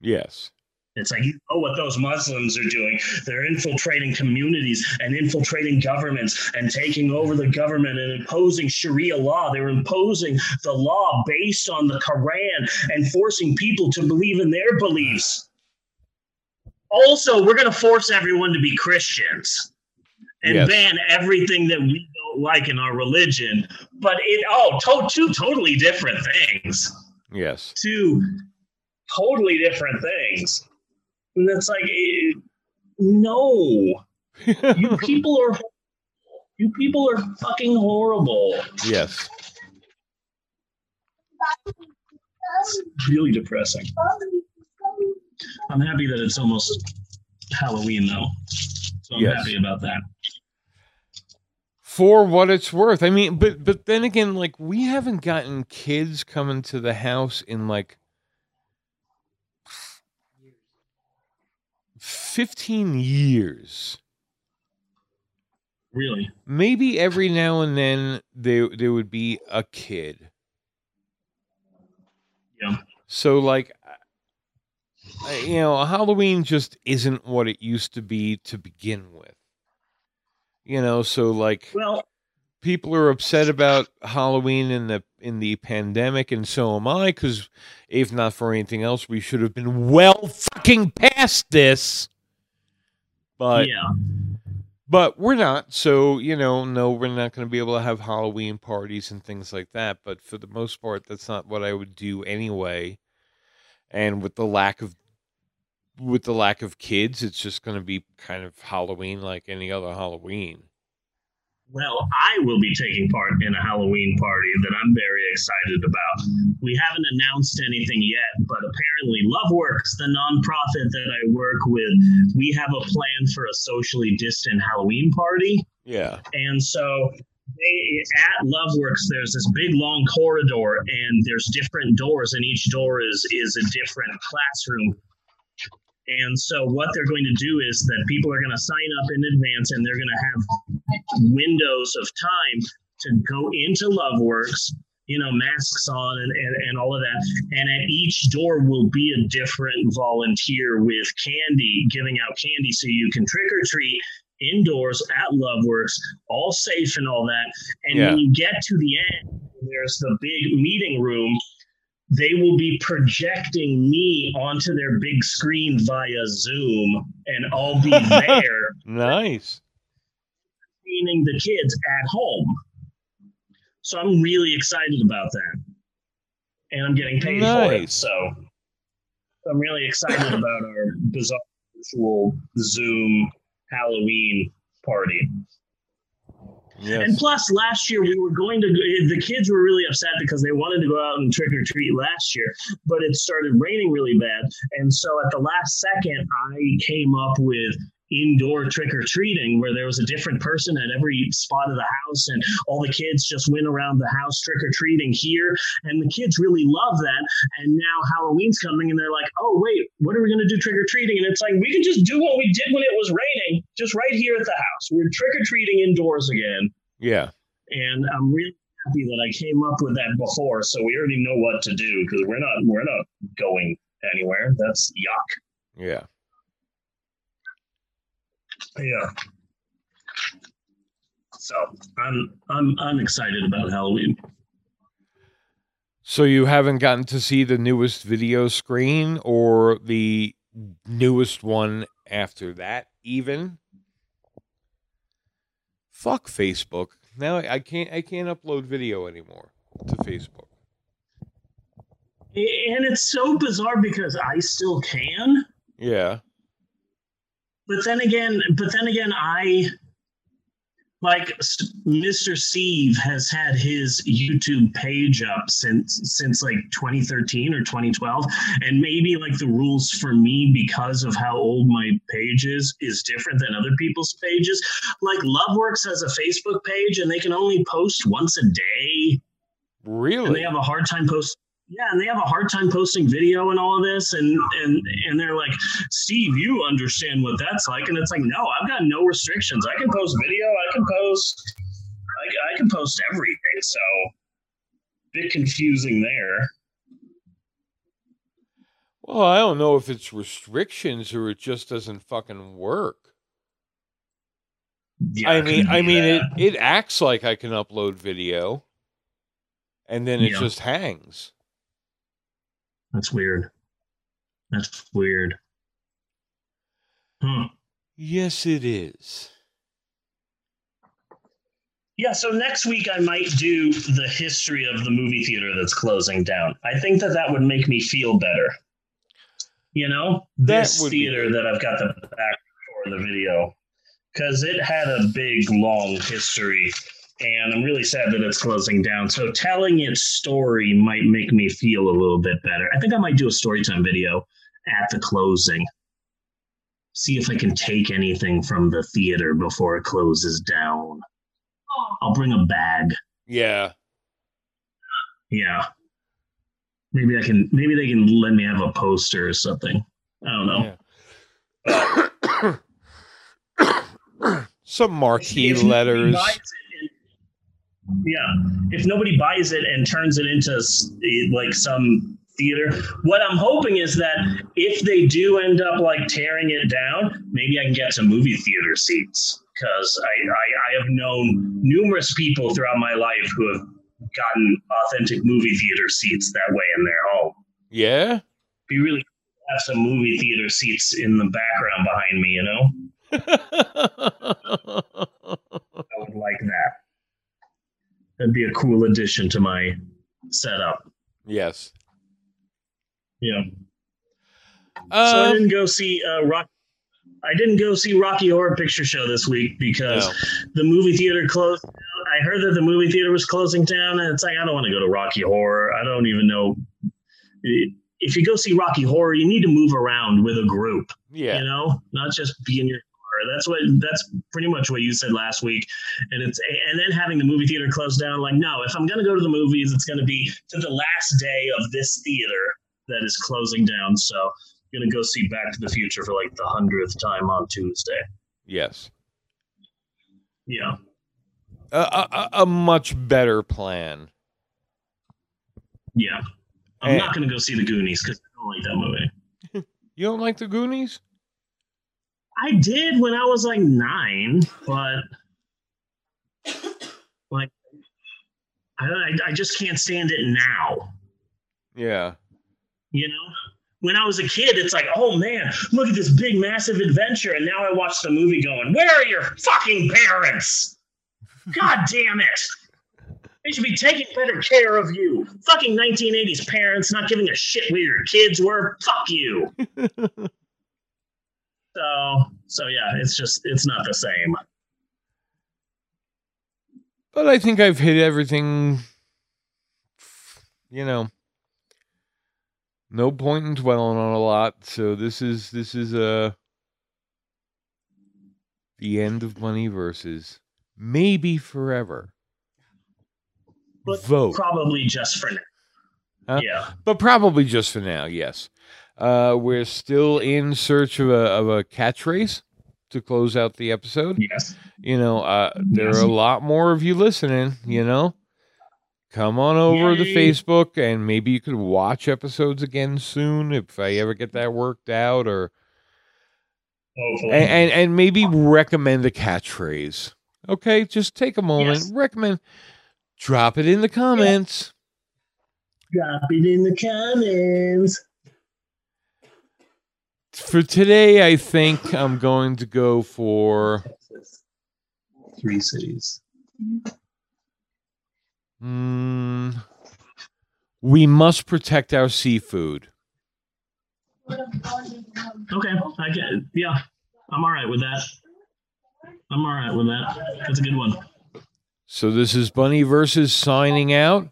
Yes. It's like you know what those Muslims are doing. They're infiltrating communities and infiltrating governments and taking over the government and imposing Sharia law. They're imposing the law based on the Quran and forcing people to believe in their beliefs. Also, we're going to force everyone to be Christians and Yes. ban everything that we don't like in our religion. But it oh, to- two totally different things Yes. two totally different things. And it's like, eh, no, you people are, you people are fucking horrible. Yes. It's really depressing. I'm happy that it's almost Halloween though, so I'm Yes. happy about that. For what it's worth. I mean, but but then again, like we haven't gotten kids coming to the house in like 15 years. Really? Maybe every now and then there there would be a kid. Yeah. So like you know, Halloween just isn't what it used to be to begin with. You know, so like Well, people are upset about Halloween in the in the pandemic, and so am I. Because if not for anything else, we should have been well fucking past this. But yeah, but we're not. So you know, no, we're not going to be able to have Halloween parties and things like that. But for the most part, that's not what I would do anyway. And with the lack of with the lack of kids, it's just going to be kind of Halloween like any other Halloween. Well, I will be taking part in a Halloween party that I'm very excited about. We haven't announced anything yet, but apparently Loveworks, the nonprofit that I work with, we have a plan for a socially distant Halloween party. Yeah. And so they, at Loveworks, there's this big long corridor, and there's different doors, and each door is is a different classroom. And so what they're going to do is that people are going to sign up in advance, and they're going to have windows of time to go into Loveworks. You know, masks on and, and, and all of that. And at each door will be a different volunteer with candy, giving out candy so you can trick or treat indoors at Loveworks, all safe and all that. And Yeah. when you get to the end, there's the big meeting room. They will be projecting me onto their big screen via Zoom, and I'll be there Nice. training the kids at home. So I'm really excited about that. And I'm getting paid for it. So I'm really excited about our bizarre virtual Zoom Halloween party. Yes. And plus, last year we were going to. The kids were really upset because they wanted to go out and trick or treat last year, but it started raining really bad. And so at the last second, I came up with indoor trick or treating where there was a different person at every spot of the house and all the kids just went around the house trick or treating here and the kids really love that and now halloween's coming and they're like oh wait what are we going to do trick or treating and it's like we can just do what we did when it was raining just right here at the house we're trick or treating indoors again Yeah. and I'm really happy that I came up with that before, so we already know what to do because we're not we're not going anywhere. That's yuck. Yeah. Yeah. So I'm I'm I'm excited about Halloween. So you haven't gotten to see the newest video screen or the newest one after that, even? Fuck Facebook. Now I can't I can't upload video anymore to Facebook. And it's so bizarre because I still can, Yeah. But then again, but then again, I like Mr. Steve has had his YouTube page up since since like 2013 or 2012, and maybe like the rules for me because of how old my page is is different than other people's pages. Like Loveworks has a Facebook page, and they can only post once a day. Really? And they have a hard time post. Yeah, and they have a hard time posting video and all of this, and and and they're like, Steve, you understand what that's like, and it's like, no, I've got no restrictions. I can post video. I can post. I, I can post everything. So, bit confusing there. Well, I don't know if it's restrictions or it just doesn't fucking work. Yeah, I mean, I mean, it, it acts like I can upload video, and then it Yeah. just hangs. That's weird. That's weird. Hmm. Yes, it is. Yeah, so next week I might do the history of the movie theater that's closing down. I think that that would make me feel better. You know, That this would be theater that I've got the back for the video because it had a big, long history, and I'm really sad that it's closing down. So telling its story might make me feel a little bit better. I think I might do a story time video at the closing. See if I can take anything from the theater before it closes down. I'll bring a bag. Yeah. Yeah. Maybe I can. Maybe they can let me have a poster or something. I don't know. Some marquee If nobody letters. Buys it and- yeah. If nobody buys it and turns it into like some theater, what I'm hoping is that if they do end up like tearing it down, maybe I can get some movie theater seats because I, I I have known numerous people throughout my life who have gotten authentic movie theater seats that way in their home. Yeah. Be really have some movie theater seats in the background behind me, you know. I would like that. That'd be a cool addition to my setup. Yes. Yeah. so I Um, didn't go see uh, Rock. I didn't go see Rocky Horror Picture Show this week because the movie theater closed. down. I heard that the movie theater was closing down, and it's like I don't want to go to Rocky Horror. I don't even know if you go see Rocky Horror, you need to move around with a group. Yeah. you know, not just be in your. That's what. That's pretty much what you said last week, and it's and then having the movie theater closed down. Like, no, if I'm going to go to the movies, it's going to be to the last day of this theater that is closing down. So I'm going to go see Back to the Future for like the hundredth time on Tuesday. Yes. Yeah. A, a, much better plan. Yeah. I'm Eh. not going to go see the Goonies because I don't like that movie. You don't like the Goonies? I did when I was like nine, but like I, I, I just can't stand it now. Yeah. You know, when I was a kid, it's like, oh man, look at this big, massive adventure, and now I watch the movie going, where are your fucking parents? God damn it! They should be taking better care of you. Fucking 1980s parents not giving a shit where your kids were. Fuck you. so, so yeah, it's just it's not the same. But I think I've hit everything. You know, no point in dwelling on a lot. So this is this is uh the end of money versus maybe forever. But Vote. probably just for now. Huh? Yeah. But probably just for now, yes. Uh, we're still in search of a of a catchphrase to close out the episode. Yes. You know, uh, there Yes. are a lot more of you listening. You know, come on over to Facebook and maybe you could watch episodes again soon if I ever get that worked out. Or and, and and maybe recommend a catchphrase. Okay, just take a moment, Yes. recommend, drop it in the comments. Drop it in the comments. For today, I think I'm going to go for Three cities. mm, we must protect our seafood. Okay, I get it. Yeah, I'm all right with that. I'm all right with that. That's a good one. So this is Bunny versus signing out,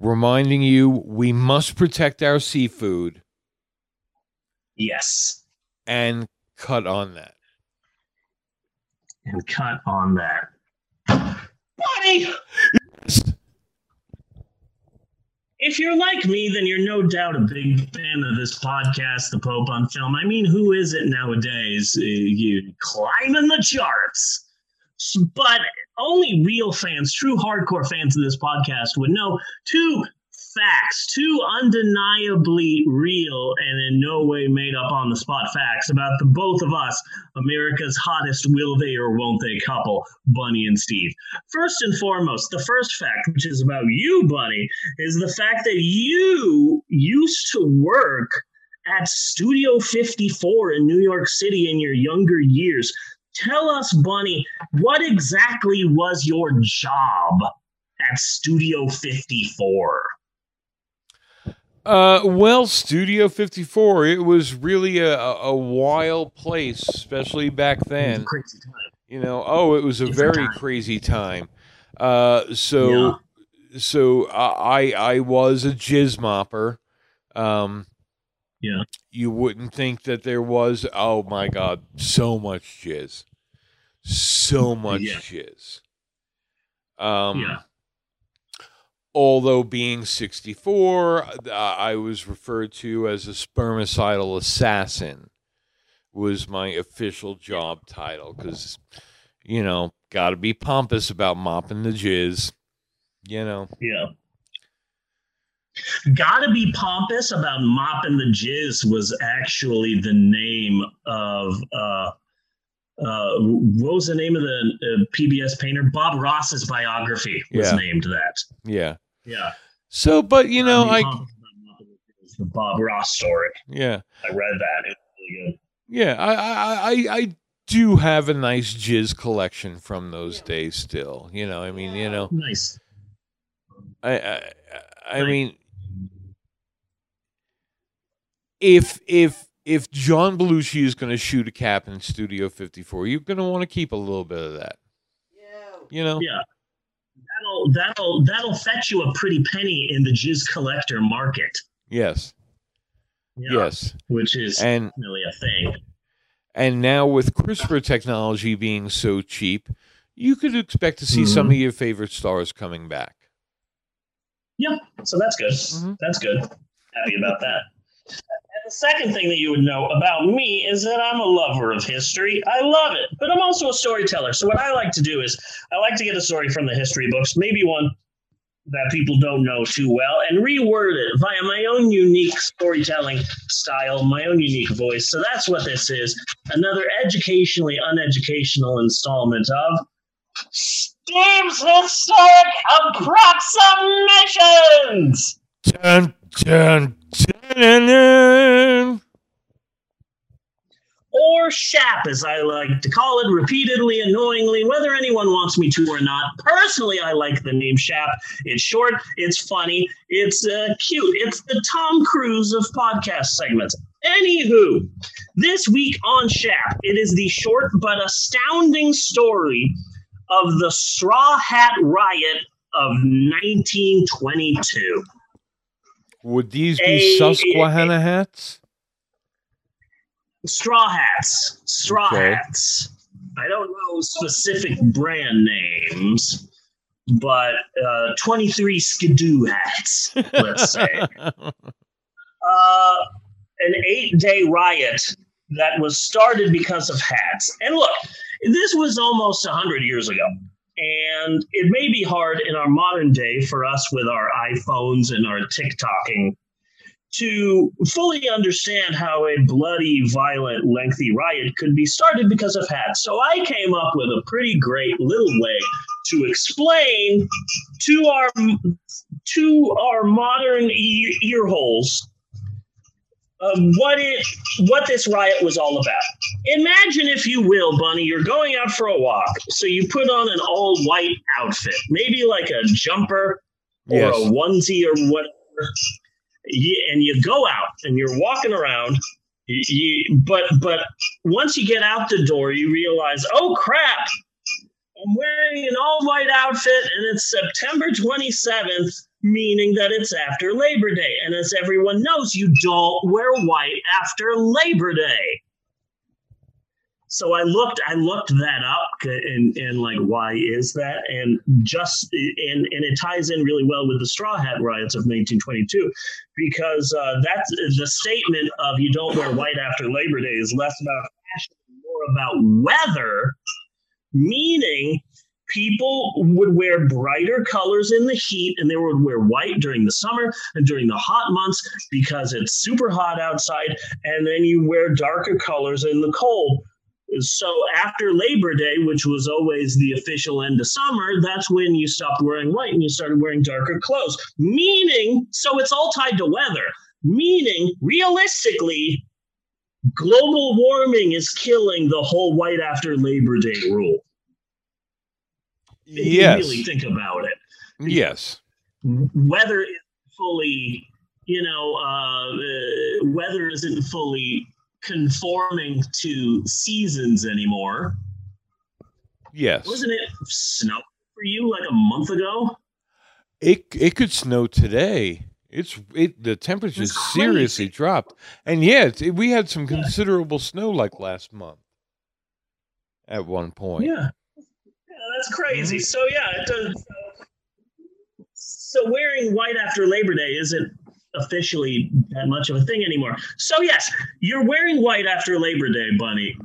reminding you we must protect our seafood Yes. and cut on that. And cut on that. Buddy! If you're like me, then you're no doubt a big fan of this podcast, The Pope on Film. I mean, who is it nowadays? Uh, you climbing the charts. But only real fans, true hardcore fans of this podcast would know two facts, two undeniably real and in no way made up on the spot facts about the both of us, America's hottest will they or won't they couple, Bunny and Steve. First and foremost, the first fact, which is about you, Bunny, is the fact that you used to work at Studio 54 in New York City in your younger years. Tell us, Bunny, what exactly was your job at Studio 54? Uh, well, Studio 54, it was really a, a wild place, especially back then. crazy time. You know, oh, it was a very crazy time. Uh, so, so I I was a jizz mopper. Um, yeah. You wouldn't think that there was. Oh my God, so much jizz, so much Yeah. jizz. Um, Yeah. Although being 64, uh, I was referred to as a spermicidal assassin was my official job title because, you know, got to be pompous about mopping the jizz, you know. Yeah. Gotta be pompous about mopping the jizz was actually the name of uh uh what was the name of the uh, PBS painter? Bob Ross's biography was Yeah. named that. Yeah. Yeah. So, but you know, I the Bob Ross story. yeah, I read that. It was really good. yeah, I I I, I do have a nice jizz collection from those days still. You know, I mean, you know, Nice. I I, I mean, if if if John Belushi is going to shoot a cap in Studio 54, you're going to want to keep a little bit of that. Yeah. You know. Yeah. That'll that'll that'll fetch you a pretty penny in the jizz collector market. Yes. Yeah. Yes. Which is And- really a thing. And now with CRISPR technology being so cheap, you could expect to see some Mhm. of your favorite stars coming back. Yeah, so that's good. Mm-hmm. That's good. Happy about that. The second thing that you would know about me is that I'm a lover of history. I love it, but I'm also a storyteller. So what I like to do is I like to get a story from the history books, maybe one that people don't know too well, and reword it via my own unique storytelling style, my own unique voice. So that's what this is. Another educationally uneducational installment of Steve's Historic Approximations! Dun, dun, dun. Or SHAP, as I like to call it, repeatedly, annoyingly, whether anyone wants me to or not. Personally, I like the name SHAP. It's short, it's funny, it's uh, cute. It's the Tom Cruise of podcast segments. Anywho, this week on SHAP, it is the short but astounding story of the Straw Hat Riot of 1922. Would these be A- Susquehanna hats? Straw hats. Straw Okay. hats. I don't know specific brand names, but uh, 23 skidoo hats, let's say. uh, an eight day riot that was started because of hats. And look, this was almost 100 years ago. And it may be hard in our modern day for us with our iPhones and our TikToking to fully understand how a bloody, violent, lengthy riot could be started because of hats. So I came up with a pretty great little way to explain to our to our modern ear, ear holes what it what this riot was all about. Imagine, if you will, Bunny, you're going out for a walk, so you put on an all white outfit, maybe like a jumper or Yes. a onesie or whatever, you, and you go out and you're walking around. You, but but once you get out the door, you realize, oh crap, I'm wearing an all white outfit and it's September 27th, meaning that it's after Labor Day. And as everyone knows, you don't wear white after Labor Day. So I looked, I looked that up and, and like, why is that? And just, and, and it ties in really well with the Straw Hat riots of 1922, because uh, that's the statement of you don't wear white after Labor Day is less about fashion, more about weather meaning people would wear brighter colors in the heat and they would wear white during the summer and during the hot months because it's super hot outside and then you wear darker colors in the cold so after labor day which was always the official end of summer that's when you stopped wearing white and you started wearing darker clothes meaning so it's all tied to weather meaning realistically global warming is killing the whole white after Labor Day rule. If Yes. you really think about it. Yes. Weather is fully, you know, uh, uh, weather isn't fully conforming to seasons anymore. Yes. Wasn't it snow for you like a month ago? It it could snow today. It's it the temperature's seriously dropped. And yeah, it's- we had some considerable snow like last month. At one point. Yeah. Yeah, that's crazy. Mm-hmm. So yeah, it does. So wearing white after Labor Day isn't officially that much of a thing anymore. So yes, you're wearing white after Labor Day, Bunny.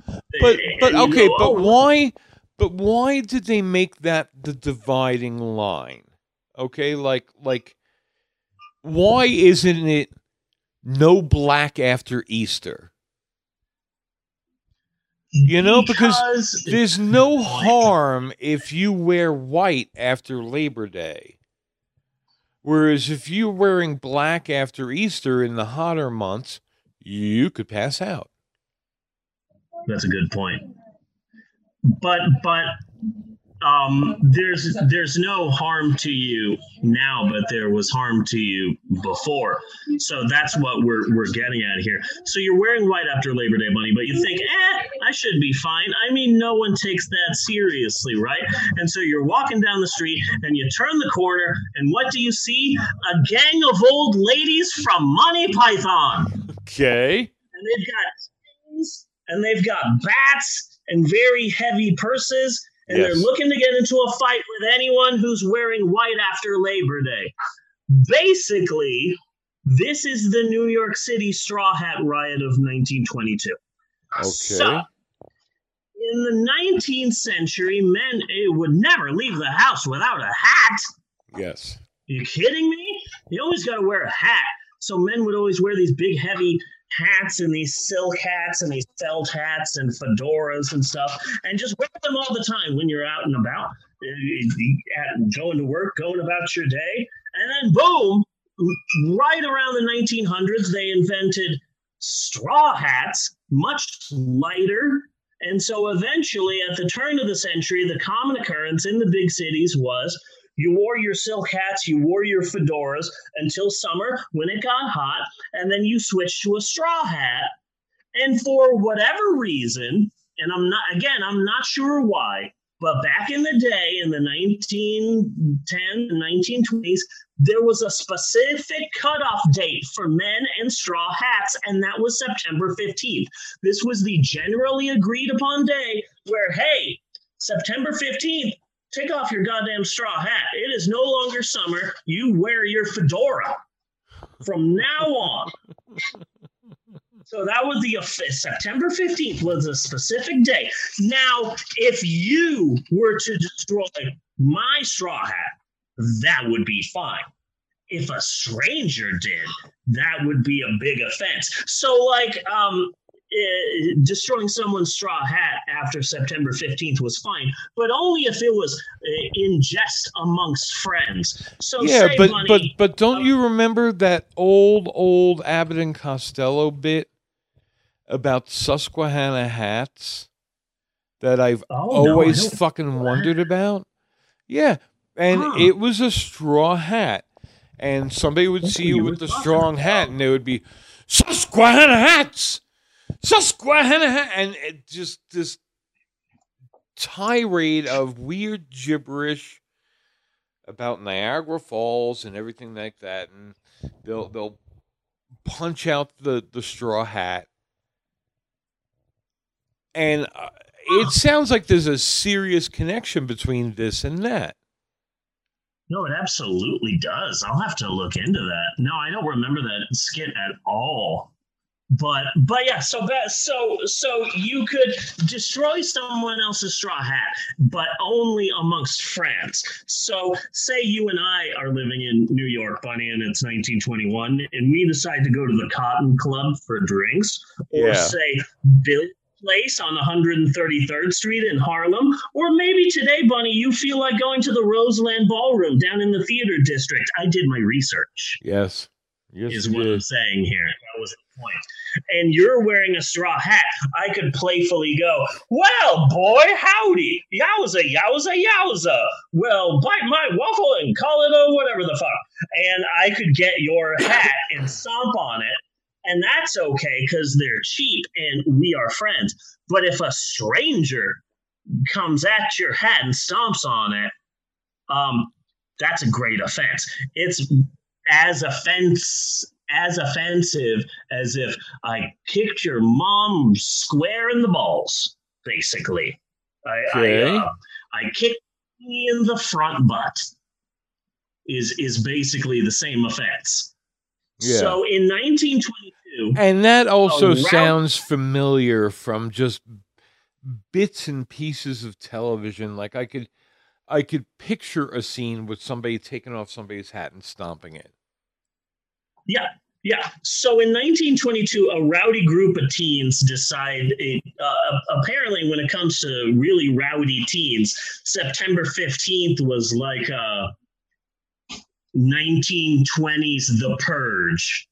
But And but okay, go, but "Oh, why but why did they make that the dividing line? Okay, like like why isn't it no black after Easter? You know, because, Because- there's no harm if you wear white after Labor Day. Whereas if you're wearing black after Easter in the hotter months, you could pass out. That's a good point. But but um, there's there's no harm to you now, but there was harm to you before. So that's what we're we're getting at here. So you're wearing white after Labor Day, Bunny, but you think, eh, I should be fine. I mean, no one takes that seriously, right? And so you're walking down the street and you turn the corner, and what do you see? A gang of old ladies from Monty Python Okay. and they've got and they've got bats and very heavy purses, and they're looking to get into a fight with anyone who's wearing white after Labor Day. Basically, this is the New York City Straw Hat Riot of 1922. Okay. So, in the 19th century, men eh, would never leave the house without a hat. Yes. you kidding me? You always got to wear a hat. So men would always wear these big, heavy hats and these silk hats and these felt hats and fedoras and stuff, and just wear them all the time when you're out and about, uh, going to work, going about your day. And then, boom, right around the 1900s, they invented straw hats, much lighter. And so eventually, at the turn of the century, the common occurrence in the big cities was you wore your silk hats, you wore your fedoras until summer when it got hot, and then you switched to a straw hat. And for whatever reason, and I'm not, again, I'm not sure why, but back in the day, in the 1910s and 1920s, there was a specific cutoff date for men and straw hats, and that was September 15th. This was the generally agreed upon day where, hey, September 15th, take off your goddamn straw hat. It is no longer summer. You wear your fedora from now on. So that was the September 15th was a specific day. Now, if you were to destroy my straw hat, that would be fine. if a stranger did, that would be a big offense. So, like, um, eh, destroying someone's straw hat after September 15th was fine, but only if it was eh, in jest amongst friends. So, yeah, but Bunny, but but don't you remember that old old Abbott and Costello bit about Susquehanna hats that I've Oh, always don't fucking wondered about? Yeah, and Huh. it was a straw hat, and somebody would see you with the strong hat, and they would be Susquehanna hats, Susquehanna hat, and it just this tirade of weird gibberish about Niagara Falls and everything like that, and they'll they'll punch out the the straw hat, and uh, it sounds like there's a serious connection between this and that. No, it absolutely does. I'll have to look into that. No, I don't remember that skit at all. But but yeah, so that so so you could destroy someone else's straw hat, but only amongst friends. So say you and I are living in New York, Bunny, and it's 1921, and we decide to go to the Cotton Club for drinks, or Yeah. say Bill Place on 133rd Street in Harlem, or maybe today, Bunny, you feel like going to the Roseland Ballroom down in the theater district. I did my research Yes, yes, is what I'm saying here. That was point. And you're wearing a straw hat. I could playfully go, Well, boy, howdy. Yowza, yowza, yowza. Well, bite my waffle and call it a whatever the fuck. And I could get your hat and stomp on it. And that's okay because they're cheap and we are friends. But if a stranger comes at your hat and stomps on it, um, that's a great offense. It's as offense as offensive as if I kicked your mom square in the balls, basically. I Okay. I, uh, I kicked me in the front butt. Is is basically the same offense. Yeah. So in 1922, And that also sounds familiar from just bits and pieces of television. Like I could I could picture a scene with somebody taking off somebody's hat and stomping it. Yeah, yeah. So in 1922, a rowdy group of teens decide. Uh, apparently, when it comes to really rowdy teens, September 15th was like uh, 1920s The Purge.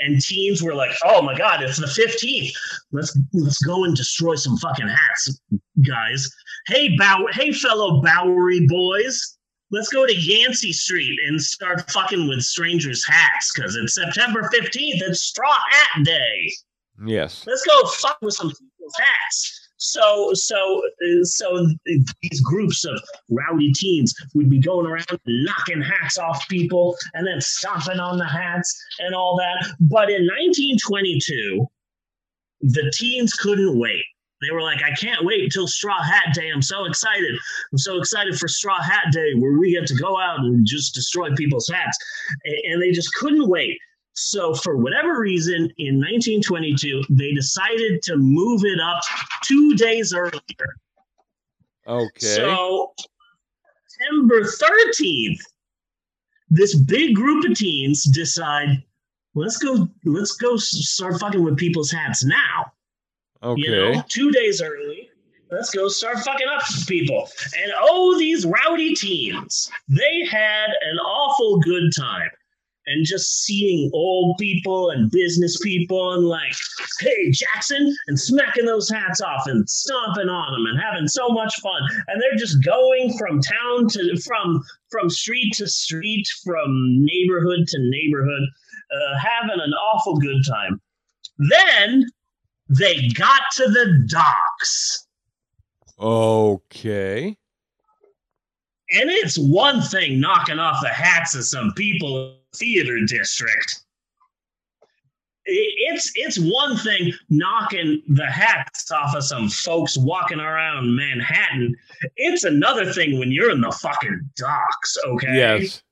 And teens were like, "Oh my God, it's the 15th! Let's let's go and destroy some fucking hats, guys! Hey, Bow, hey, fellow Bowery boys, let's go to Yancey Street and start fucking with strangers' hats because it's September 15th. It's Straw Hat Day. Yes. Let's go fuck with some people's hats. So, so, uh, so these groups of rowdy teens would be going around knocking hats off people and then stomping on the hats and all that. But in 1922, the teens couldn't wait. They were like, I can't wait until Straw Hat Day. I'm so excited. I'm so excited for Straw Hat Day where we get to go out and just destroy people's hats. And they just couldn't wait. So, for whatever reason, in 1922, they decided to move it up two days earlier. Okay. So, September 13th, this big group of teens decide, let's go, let's go start fucking with people's hats now. Okay. You know, two days early. Let's go start fucking up people. And oh, these rowdy teens. They had an awful good time. And just seeing old people and business people and like, hey, Jackson, and smacking those hats off and stomping on them and having so much fun. And they're just going from town to from from street to street, from neighborhood to neighborhood, uh, having an awful good time. Then they got to the docks. Okay. And it's one thing knocking off the hats of some people in the theater district. It's it's one thing knocking the hats off of some folks walking around Manhattan. It's another thing when you're in the fucking docks, okay? Yes.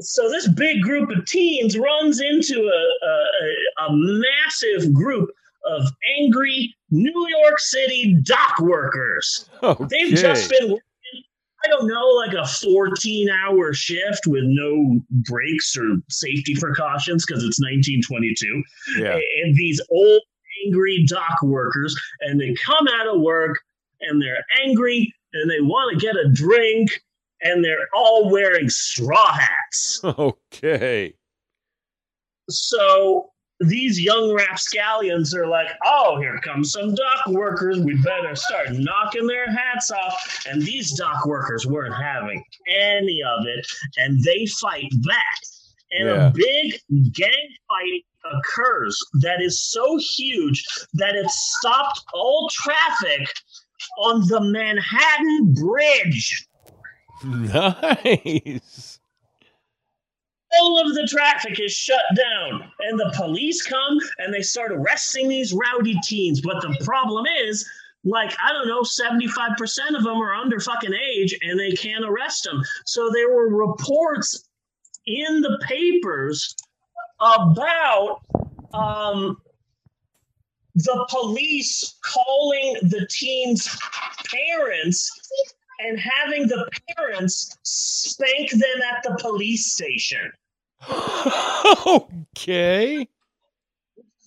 so this big group of teens runs into a, a, a, a massive group of angry New York City dock workers. They've just been working I don't know, like a 14 hour shift with no breaks or safety precautions because it's 1922. Yeah. And these old, angry dock workers, and they come out of work and they're angry and they want to get a drink and they're all wearing straw hats. Okay. So these young rapscallions are like, oh, here comes some dock workers. We better start knocking their hats off. And these dock workers weren't having any of it, and they fight back. And Yeah. a big gang fight occurs that is so huge that it stopped all traffic on the Manhattan Bridge. Nice. All of the traffic is shut down and the police come and they start arresting these rowdy teens. But the problem is like i don't know 75% of them are under fucking age and they can't arrest them. So there were reports in the papers about um the police calling the teens parents and having the parents spank them at the police station Okay.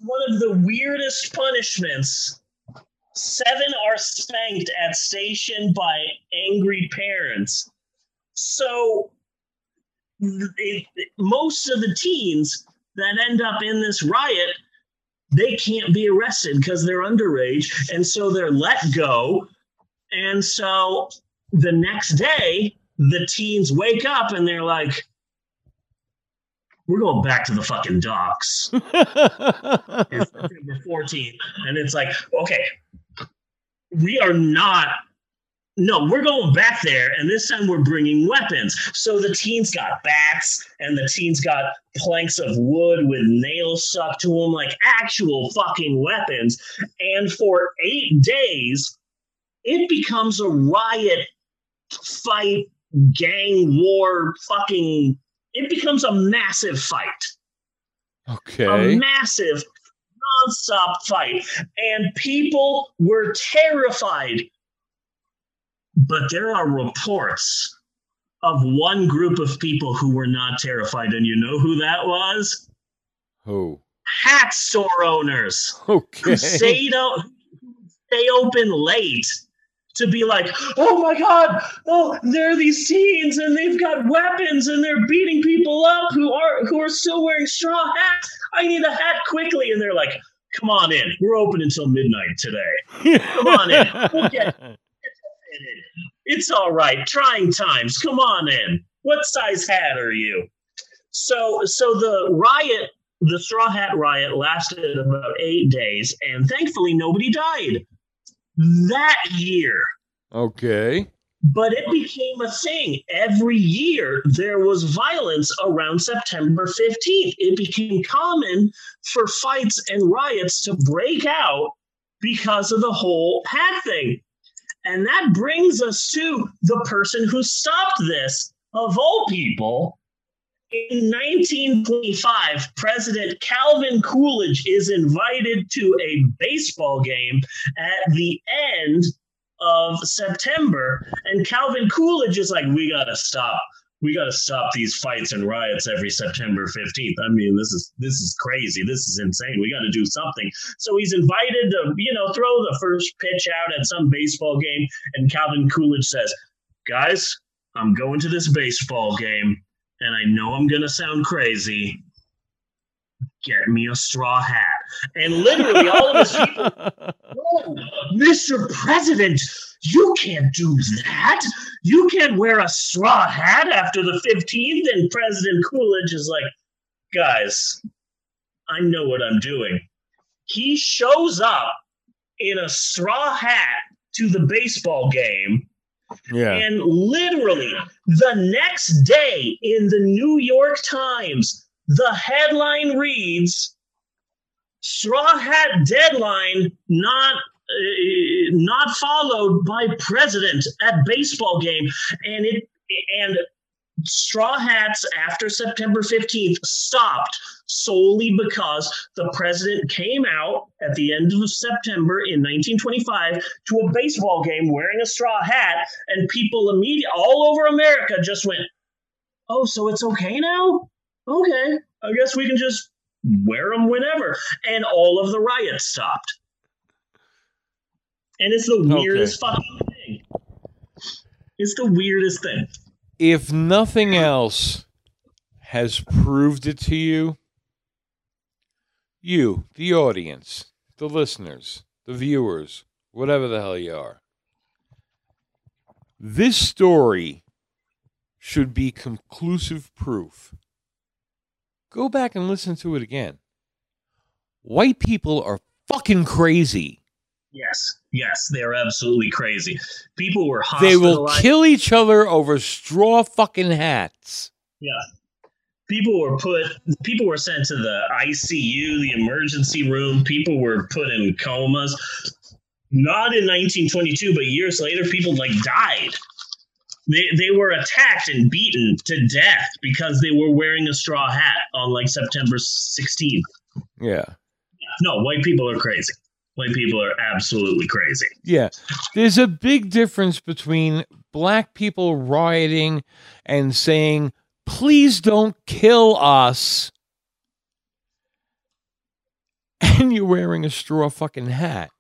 one of the weirdest punishments. Seven are spanked at station by angry parents. So, it, most of the teens that end up in this riot, they can't be arrested because they're underage, and so they're let go. And so the next day, the teens wake up and they're like, "We're going back to the fucking docks." it's September 14th. And it's like, okay, we are not. No, we're going back there, and this time we're bringing weapons. So the teens got bats, and the teens got planks of wood with nails stuck to them, like actual fucking weapons. And for eight days, it becomes a riot, fight, gang war, fucking. It becomes a massive fight Okay. a massive nonstop fight and people were terrified but there are reports of one group of people who were not terrified and you know who that was Who? hat store owners Okay. who stayed, o- stay open late to be like, oh my god, oh, there are these teens and they've got weapons and they're beating people up who are who are still wearing straw hats. I need a hat quickly, and they're like, come on in, we're open until midnight today. Come on in, we'll get. It's all right. Trying times. Come on in. What size hat are you? So, so the riot, the straw hat riot, lasted about eight days, and thankfully nobody died that year. Okay. But it became a thing. Every year there was violence around September 15th. It became common for fights and riots to break out because of the whole hat thing. And that brings us to the person who stopped this, of all people. In 1925, President Calvin Coolidge is invited to a baseball game at the end of September. And Calvin Coolidge is like, we got to stop. We got to stop these fights and riots every September 15th. I mean, this is this is crazy. This is insane. We got to do something. So he's invited to, you know, throw the first pitch out at some baseball game. And Calvin Coolidge says, guys, I'm going to this baseball game, and I know I'm to sound crazy. Get me a straw hat. And literally, all of his people, oh, "Whoa, Mr. President, you can't do that. You can't wear a straw hat after the 15th. And President Coolidge is like, guys, I know what I'm doing. He shows up in a straw hat to the baseball game. Yeah. And literally the next day in the New York Times, the headline reads Straw Hat Deadline Not. Uh, not followed by president at baseball game and it and straw hats after September 15th stopped solely because the president came out at the end of September in 1925 to a baseball game wearing a straw hat, and people immediately all over America just went, "Oh, so it's okay now? Okay, I guess we can just wear them whenever," and all of the riots stopped. And it's the Okay. weirdest fucking thing. It's the weirdest thing. If nothing else has proved it to you, you, the audience, the listeners, the viewers, whatever the hell you are, this story should be conclusive proof. Go back and listen to it again. White people are fucking crazy. Yes, yes, they're absolutely crazy. People were They will kill each other over straw fucking hats. Yeah. People were put people were sent to the ICU, the emergency room. People were put in comas. Not in 1922, but years later people like died. They they were attacked and beaten to death because they were wearing a straw hat on like September 16th. Yeah. No, white people are crazy. White people are absolutely crazy. Yeah. There's a big difference between black people rioting and saying, please don't kill us. And you're wearing a straw fucking hat.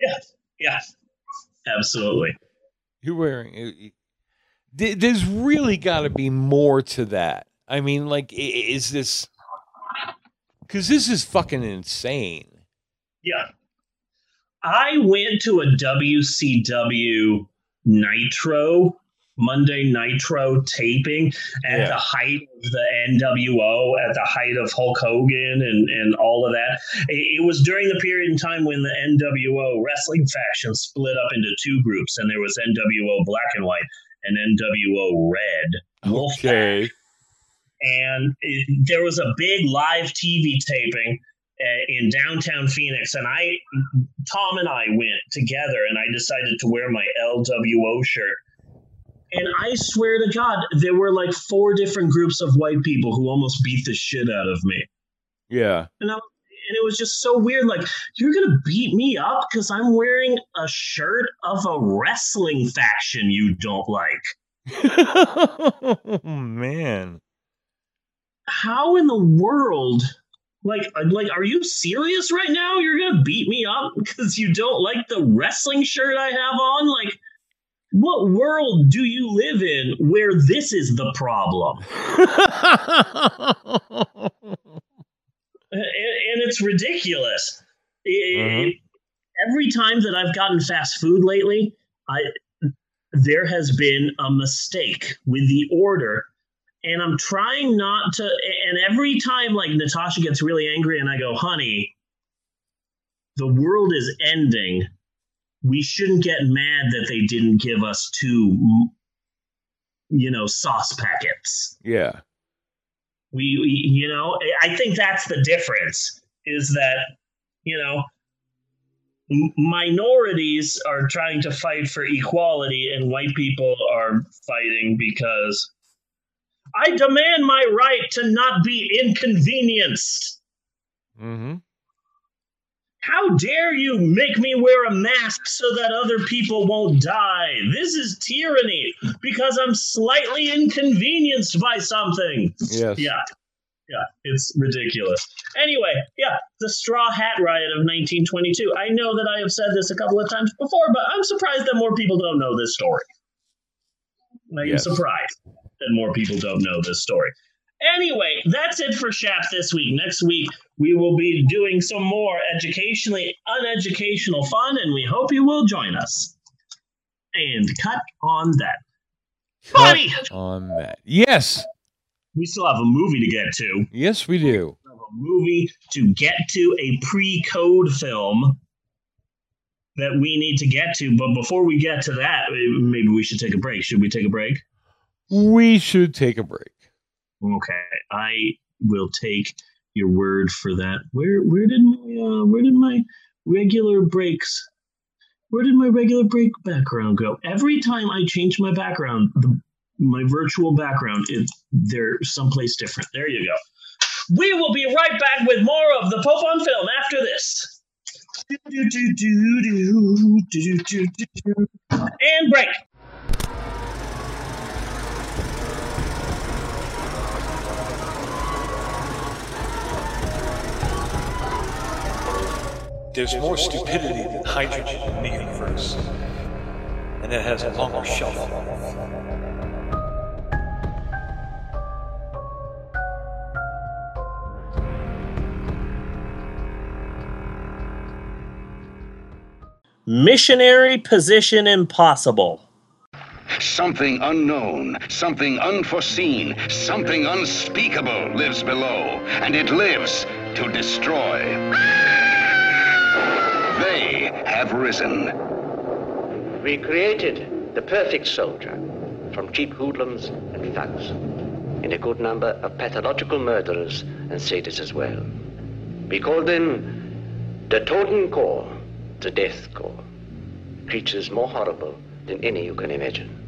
Yes, yes, absolutely. You're wearing. uh, There's really got to be more to that. I mean, like, is this. Because this is fucking insane. Yeah. I went to a WCW Nitro, Monday Nitro taping at Yeah. the height of the NWO, at the height of Hulk Hogan and, and all of that. It, it was during the period in time when the NWO wrestling faction split up into two groups, and there was NWO Black and White and NWO Red. Wolfpac Okay. and it, there was a big live TV taping uh, in downtown Phoenix, and I, Tom and I went together, and I decided to wear my LWO shirt. And I swear to God, there were like four different groups of white people who almost beat the shit out of me. Yeah. And, I, and it was just so weird. Like, you're going to beat me up because I'm wearing a shirt of a wrestling faction you don't like. oh, man. how in the world like uh, like are you serious right now you're gonna beat me up because you don't like the wrestling shirt i have on like what world do you live in where this is the problem and, and it's ridiculous It- Mhm. it- every time that i've gotten fast food lately i there has been a mistake with the order and I'm trying not to. And every time, like Natasha gets really angry, and I go, "Honey, the world is ending. We shouldn't get mad that they didn't give us two, you know, sauce packets. Yeah. We, we you know, I think that's the difference. Is that you know." Minorities are trying to fight for equality, and white people are fighting because I demand my right to not be inconvenienced. Mm-hmm. How dare you make me wear a mask so that other people won't die? This is tyranny because I'm slightly inconvenienced by something. Yes. Yeah. Yeah, it's ridiculous. Anyway, yeah, the Straw Hat Riot of 1922. I know that I have said this a couple of times before, but I'm surprised that more people don't know this story. I am Yes. surprised that more people don't know this story. Anyway, that's it for Shap this week. Next week, we will be doing some more educationally uneducational fun, and we hope you will join us. And cut on that. Buddy! On that. Yes. We still have a movie to get to. Yes, we do. We have a movie to get to, a pre code film that we need to get to. But before we get to that, maybe we should take a break. Should we take a break? We should take a break. Okay, I will take your word for that. Where where did my uh, where did my regular breaks? Where did my regular break background go? Every time I change my background, the my virtual background, it, they're someplace different. There you go. We will be right back with more of the Pope on Film after this. And break. There's more stupidity than hydrogen in the universe, and it has a longer shelf life. Missionary Position Impossible. Something unknown, something unforeseen, something unspeakable lives below, and it lives to destroy. Have risen. We created the perfect soldier from cheap hoodlums and thugs, and a good number of pathological murderers and sadists as well. We called them the Toten Corps, the Death Corps. Creatures more horrible than any you can imagine.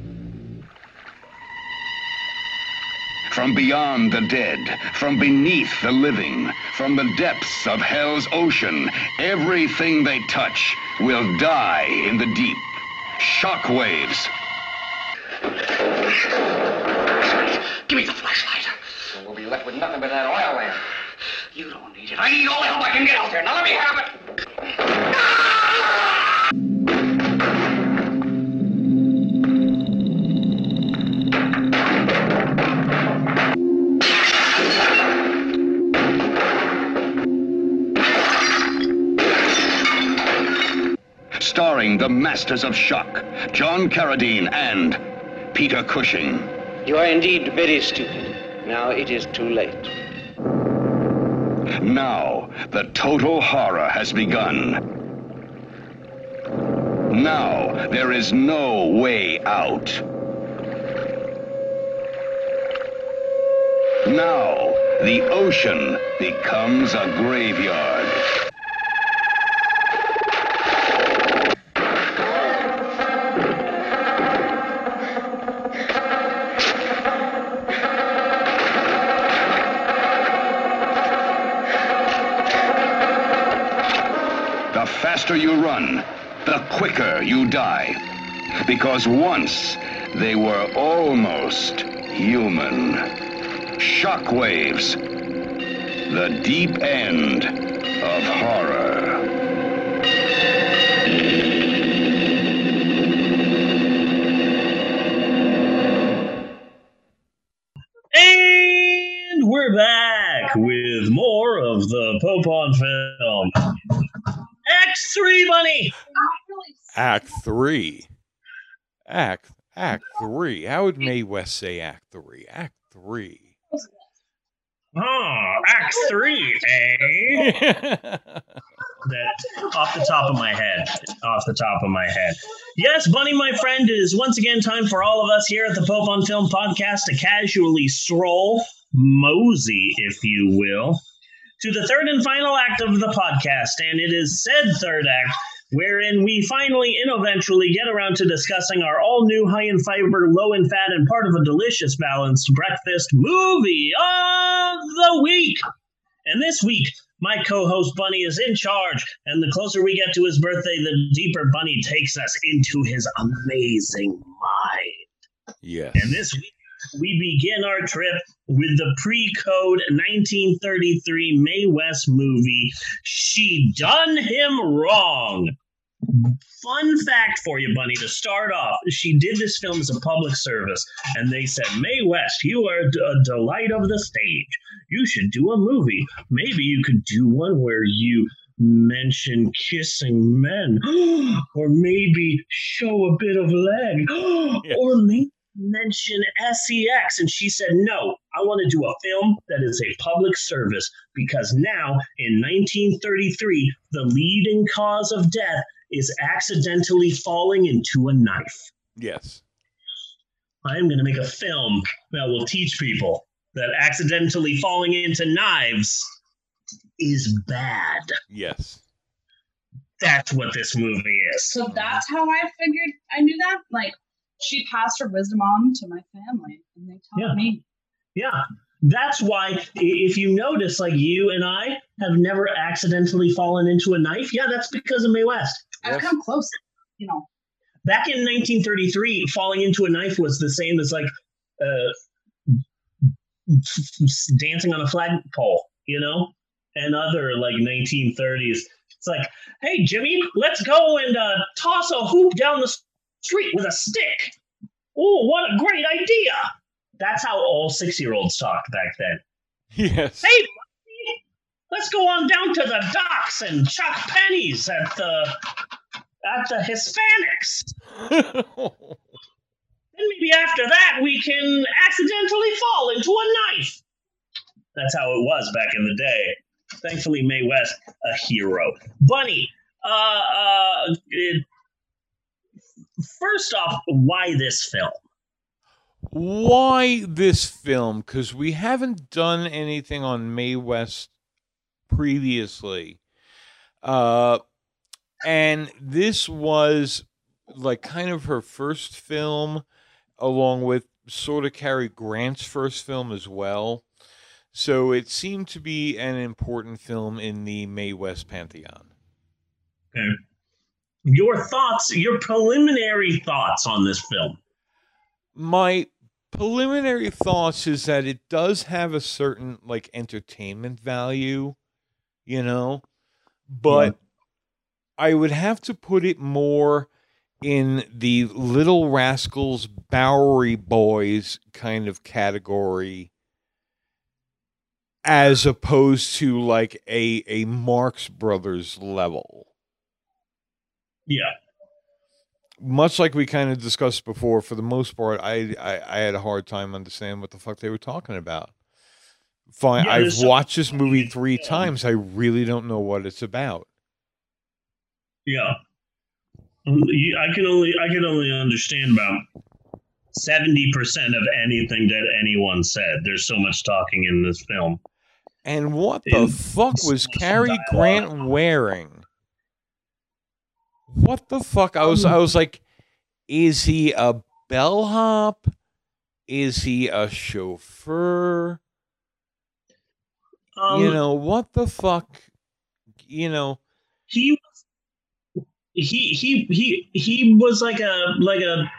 From beyond the dead, from beneath the living, from the depths of hell's ocean, everything they touch will die in the deep. Shockwaves. Give me the flashlight. We'll be left with nothing but that oil lamp. You don't need it. I need all the help I can get out there. Now let me have it. Starring the masters of shock, John Carradine and Peter Cushing. You are indeed very stupid. Now it is too late. Now, the total horror has begun. Now, there is no way out. Now, the ocean becomes a graveyard. The faster you run, the quicker you die. Because once they were almost human. Shockwaves. The deep end of horror. And we're back with more of the Pope on Film. X3 Bunny! Act three. Act Act three. How would Mae West say Act three? Act three. Oh, Act 3, eh? that off the top of my head. Off the top of my head. Yes, Bunny, my friend, it is once again time for all of us here at the Pope on Film podcast to casually stroll, mosey, if you will, to the third and final act of the podcast. And it is said third act wherein we finally and eventually get around to discussing our all new high in fiber, low in fat, and part of a delicious balanced breakfast movie of the week. And this week, my co host Bunny is in charge, and the closer we get to his birthday, the deeper Bunny takes us into his amazing mind. Yes. And this week, we begin our trip with the pre code 1933 Mae West movie, She Done Him Wrong. Fun fact for you, Bunny, to start off, she did this film as a public service, and they said, Mae West, you are a delight of the stage. You should do a movie. Maybe you could do one where you mention kissing men, or maybe show a bit of leg, or maybe mention sex and she said no i want to do a film that is a public service because now in 1933 the leading cause of death is accidentally falling into a knife Yes. i am going to make a film that will teach people that accidentally falling into knives is bad Yes. that's what this movie is So that's how I figured I knew that. Like she passed her wisdom on to my family, and they taught Yeah. me. Yeah. That's why if you notice, like you and I have never accidentally fallen into a knife. Yeah, that's because of Mae West. I've come close, you know. Back in 1933, falling into a knife was the same as like uh, dancing on a flagpole, you know, and other like 1930s. It's like, hey, Jimmy, let's go and uh, toss a hoop down the street with a stick. Oh, what a great idea! That's how all six-year-olds talked back then. Yes. Hey, let's go on down to the docks and chuck pennies at the at the Hispanics. Then maybe after that we can accidentally fall into a knife. That's how it was back in the day. Thankfully, Mae West, a hero. Bunny, uh, uh, it- first off, why this film? Why this film? Because we haven't done anything on Mae West previously. Uh, and this was like kind of her first film, along with sort of Cary Grant's first film as well. So it seemed to be an important film in the Mae West pantheon. Okay. Your thoughts, your preliminary thoughts on this film. my preliminary thoughts is that it does have a certain like entertainment value, you know, but I would have to put it more in the Little Rascals Bowery Boys kind of category as opposed to like a a Marx Brothers level. Yeah. Much like we kind of discussed before, for the most part, I, I I had a hard time understanding what the fuck they were talking about. Fine, Yeah, I've watched this movie three times. I really don't know what it's about. Yeah. I can only I can only understand about seventy percent of anything that anyone said. There's so much talking in this film. And what the In- fuck was Cary Grant wearing? What the fuck? I was I was like, is he a bellhop? Is he a chauffeur? Um, you know what the fuck? You know, he he he he he was like a like a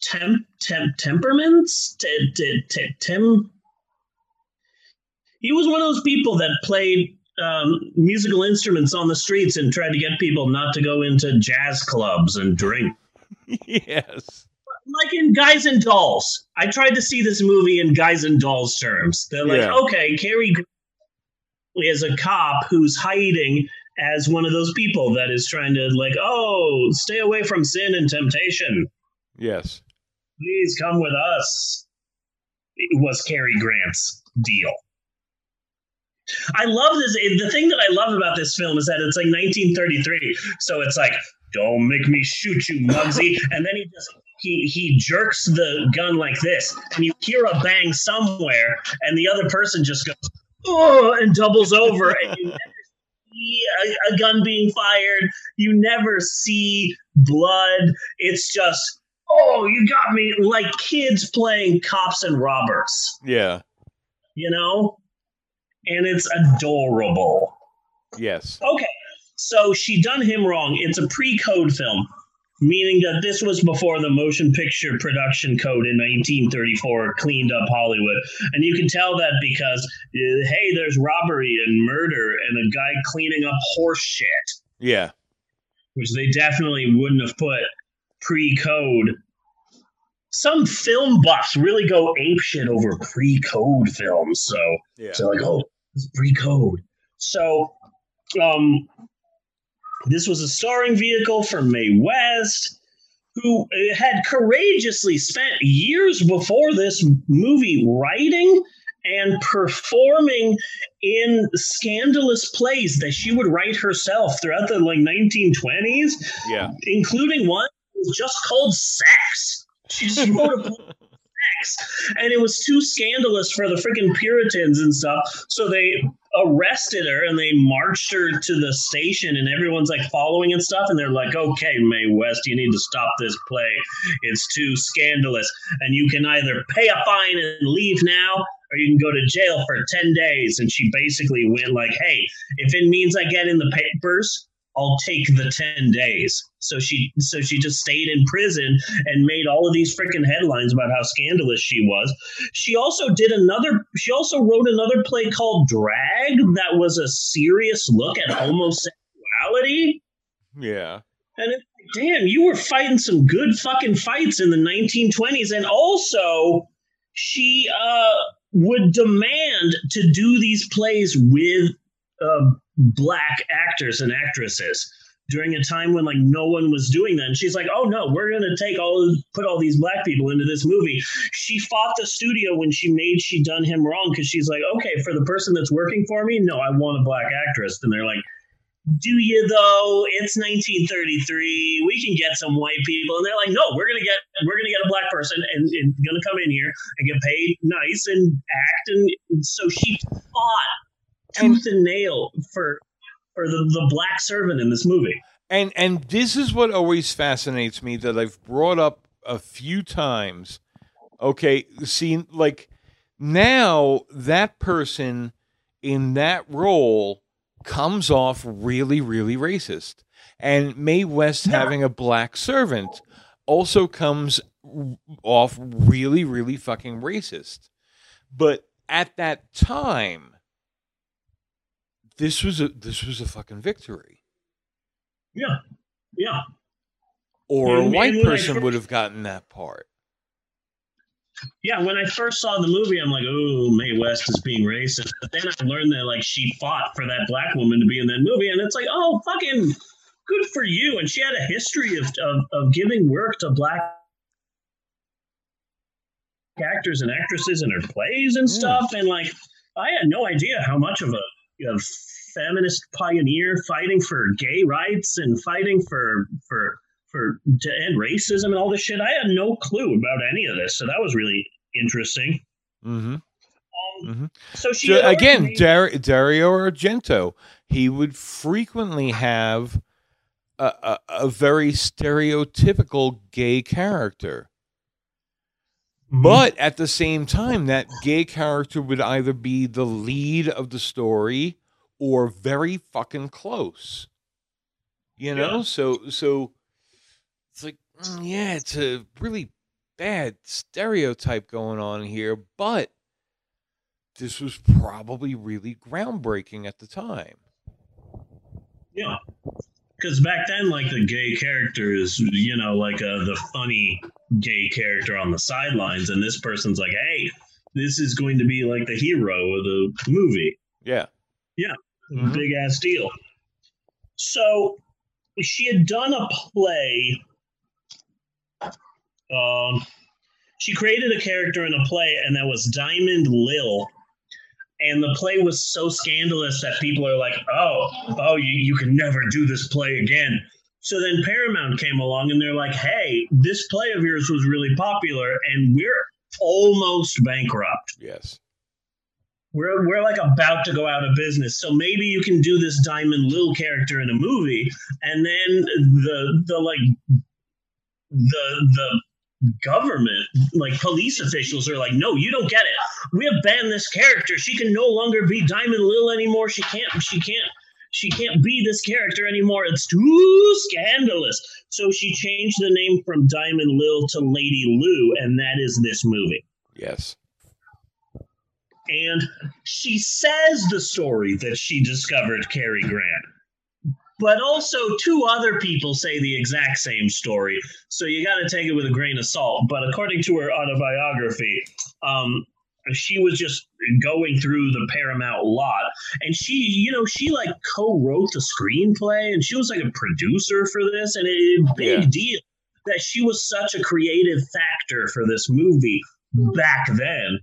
temp temp temperaments t- t- t- tem he was one of those people that played um, musical instruments on the streets and tried to get people not to go into jazz clubs and drink yes. like in Guys and Dolls. I tried to see this movie in Guys and Dolls terms. They're like, Yeah. okay, Cary Grant is a cop who's hiding as one of those people that is trying to like, oh, stay away from sin and temptation. Yes. Please come with us. It was Cary Grant's deal. I love this. Eh, the thing that I love about this film is that it's like 1933, so it's like, "Don't make me shoot you, Muggsy," and then he just he he jerks the gun like this, and you hear a bang somewhere, and the other person just goes, "Oh," and doubles over, and you never see a, a gun being fired. You never see blood. It's just, "Oh, you got me!" Like kids playing cops and robbers Yeah. you know? And it's adorable. Yes. Okay, so she done him wrong. It's a pre-code film, meaning that this was before the motion picture production code in 1934 cleaned up Hollywood. And you can tell that because, uh, hey, there's robbery and murder and a guy cleaning up horse shit, Yeah. which they definitely wouldn't have put pre-code. Some film buffs really go apeshit over pre-code films, so Yeah. so like, oh, it's pre-code. So, um, this was a starring vehicle for Mae West, who uh, had courageously spent years before this movie writing and performing in scandalous plays that she would write herself throughout the like 1920s, Yeah. including one was just called Sex. She just wrote a and it was too scandalous for the freaking Puritans and stuff. So they arrested her and they marched her to the station and everyone's like following and stuff. And they're like okay mae west you need to stop this play. It's too scandalous. And you can either pay a fine and leave now or you can go to jail for 10 days. And she basically went like hey if it means i get in the papers I'll take the 10 days. So she so she just stayed in prison and made all of these freaking headlines about how scandalous she was. She also did another she also wrote another play called Drag that was a serious look at homosexuality. Yeah. And it's like, damn, you were fighting some good fucking fights in the 1920s. And also, she uh, would demand to do these plays with uh, black actors and actresses during a time when like no one was doing that. And she's like, "Oh no, we're gonna take all put all these black people into this movie." She fought the studio when she made she done him wrong because she's like, "Okay, for the person that's working for me, no, I want a black actress." And they're like, "Do you though? It's 1933. We can get some white people." And they're like, "No, we're gonna get we're gonna get a black person and, and gonna come in here and get paid nice and act." And so she fought tooth and nail for for the, the black servant in this movie. And and this is what always fascinates me that I've brought up a few times. Okay, see, like now that person in that role comes off really, really racist. And Mae West having a black servant also comes off really, really fucking racist. But at that time, this was a this was a fucking victory. Yeah, yeah. Or a white and when I person first- would have gotten that part. Yeah, when I first saw the movie, I'm like, "Oh, Mae West is being racist." But then I learned that like she fought for that black woman to be in that movie, and it's like, "Oh, fucking good for you!" And she had a history of of, of giving work to black actors and actresses in her plays and mm. stuff. And like, I had no idea how much of a, a feminist pioneer fighting for gay rights and fighting for for for to end racism and all this shit. I had no clue about any of this, so that was really interesting. Mm-hmm. Um, So she So again, made- Dar- Dario Argento, he would frequently have a, a, a very stereotypical gay character. Mm-hmm. But at the same time, that gay character would either be the lead of the story or very fucking close. You know, so so it's like, mm, yeah, it's a really bad stereotype going on here, but this was probably really groundbreaking at the time. Yeah. Because back then, like the gay character is, you know, like uh, the funny gay character on the sidelines, and this person's like, "Hey, this is going to be like the hero of the movie." Yeah. Yeah, big ass deal. So she had done a play. Um, she created a character in a play, and that was Diamond Lil. And the play was so scandalous that people are like, "Oh, oh, you, you can never do this play again." So then Paramount came along, and they're like, "Hey, this play of yours was really popular, and we're almost bankrupt." Yes. We're we're like about to go out of business. So maybe you can do this Diamond Lil character in a movie, and then the the like the the government, like police officials, are like, no, you don't get it. We have banned this character. She can no longer be Diamond Lil anymore. She can't. She can't. She can't be this character anymore. It's too scandalous. So she changed the name from Diamond Lil to Lady Lou, and that is this movie. Yes. And she says the story that she discovered Cary Grant. But also, two other people say the exact same story. So you got to take it with a grain of salt. But according to her autobiography, um, she was just going through the Paramount lot. And she, you know, she like co wrote the screenplay and she was like a producer for this. And a big Yeah. deal that she was such a creative factor for this movie back then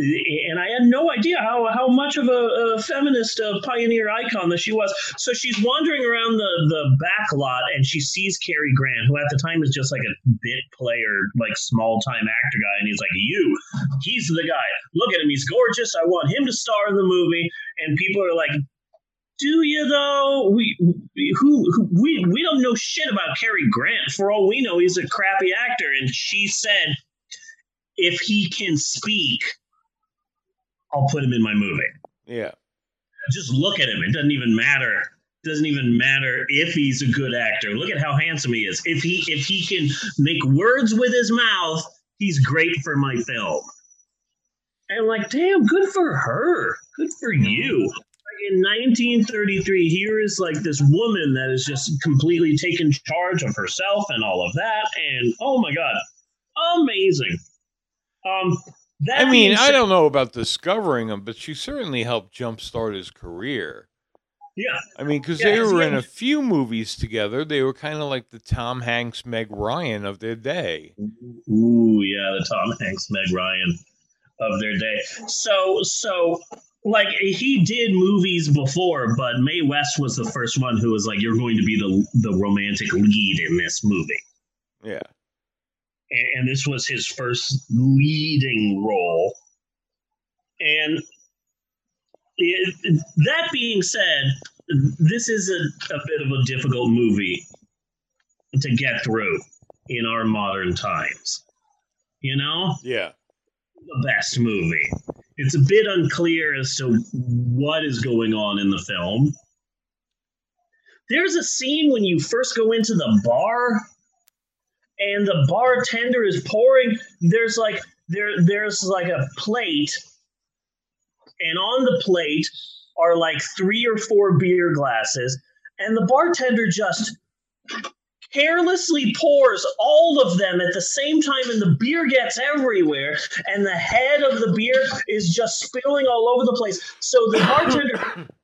and I had no idea how, how much of a, a feminist uh, pioneer icon that she was. So she's wandering around the, the back lot and she sees Cary Grant, who at the time is just like a bit player, like small time actor guy. And he's like, You, he's the guy. Look at him. He's gorgeous. I want him to star in the movie. And people are like, do you though? We who, who we we don't know shit about Cary Grant. For all we know, he's a crappy actor. And she said, if he can speak, I'll put him in my movie. Yeah. Just look at him. It doesn't even matter. Doesn't even matter if he's a good actor. Look at how handsome he is. If he if he can make words with his mouth, he's great for my film. And like, damn, good for her. Good for you. Like in 1933, here is like this woman that is just completely taken charge of herself and all of that. And oh my god, amazing. Um, that I mean, I don't know about discovering him, but she certainly helped jumpstart his career. Yeah. I mean, because Yeah, they were in a few movies together. They were kind of like the Tom Hanks, Meg Ryan of their day. Ooh, yeah, the Tom Hanks, Meg Ryan of their day. So, so like he did movies before, but Mae West was the first one who was like, "You're going to be the the romantic lead in this movie," Yeah. And, and this was his first leading role. And it, that being said, this is a, a bit of a difficult movie to get through in our modern times. You know? Yeah. The best movie. It's a bit unclear as to what is going on in the film. There's a scene when you first go into the bar and the bartender is pouring there's like there there's like a plate. And on the plate are like three or four beer glasses. And the bartender just carelessly pours all of them at the same time and the beer gets everywhere and the head of the beer is just spilling all over the place. So the bartender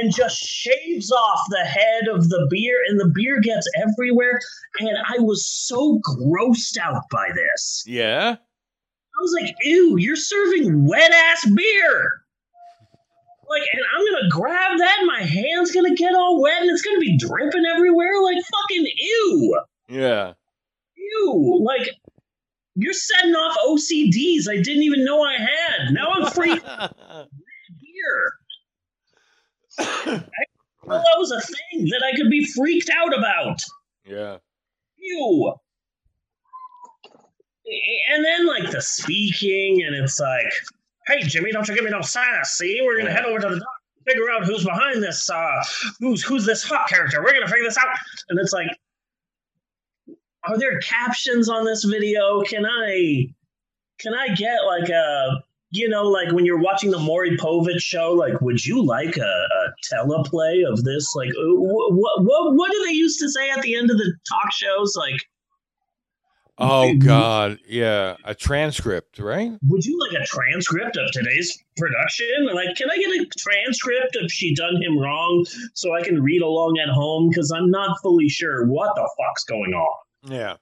and just shaves off the head of the beer and the beer gets everywhere and i was so grossed out by this Yeah. I was like, ew, you're serving wet ass beer. Like, and I'm gonna grab that, and my hand's gonna get all wet, and it's gonna be dripping everywhere. Like, fucking ew, Yeah. ew. Like, you're setting off OCDs I didn't even know I had. Now I'm free beer. Well, that was a thing that I could be freaked out about. Yeah. Ew. And then like the speaking, and it's like, "Hey Jimmy, don't you give me no sinus? See, we're gonna head over to the dock, figure out who's behind this. Uh, who's who's this hot character? We're gonna figure this out." And it's like, are there captions on this video? Can I, can I get like a, you know, like when you're watching the Maury Povich show, like, would you like a, a teleplay of this? Like, uh, what what what do they used to say at the end of the talk shows? Like. Oh God. Yeah. A transcript, right? would you like a transcript of today's production? Like, can I get a transcript of she done him wrong so I can read along at home? Because I'm not fully sure what the fuck's going on Yeah.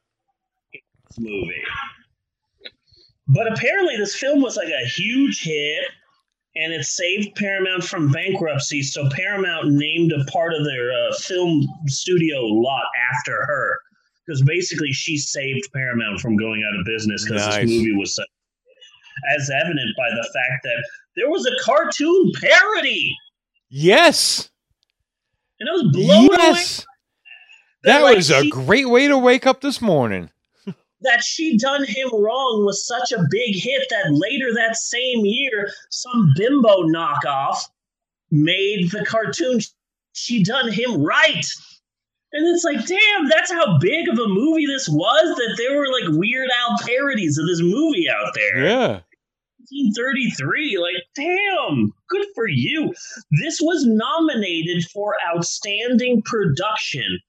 movie. But apparently, this film was like a huge hit, and it saved Paramount from bankruptcy. So Paramount named a part of their uh, film studio lot after her. Because basically, she saved Paramount from going out of business because Nice. this movie was such as evident by the fact that there was a cartoon parody, Yes. and I was blown away Yes. That like was a she- great way to wake up this morning. That she done him wrong was such a big hit that later that same year, some bimbo knockoff made the cartoon. She done him right. And it's like, damn, that's how big of a movie this was that there were like Weird Al parodies of this movie out there. Yeah. 1933. Like, damn, good for you. This was nominated for Outstanding Production,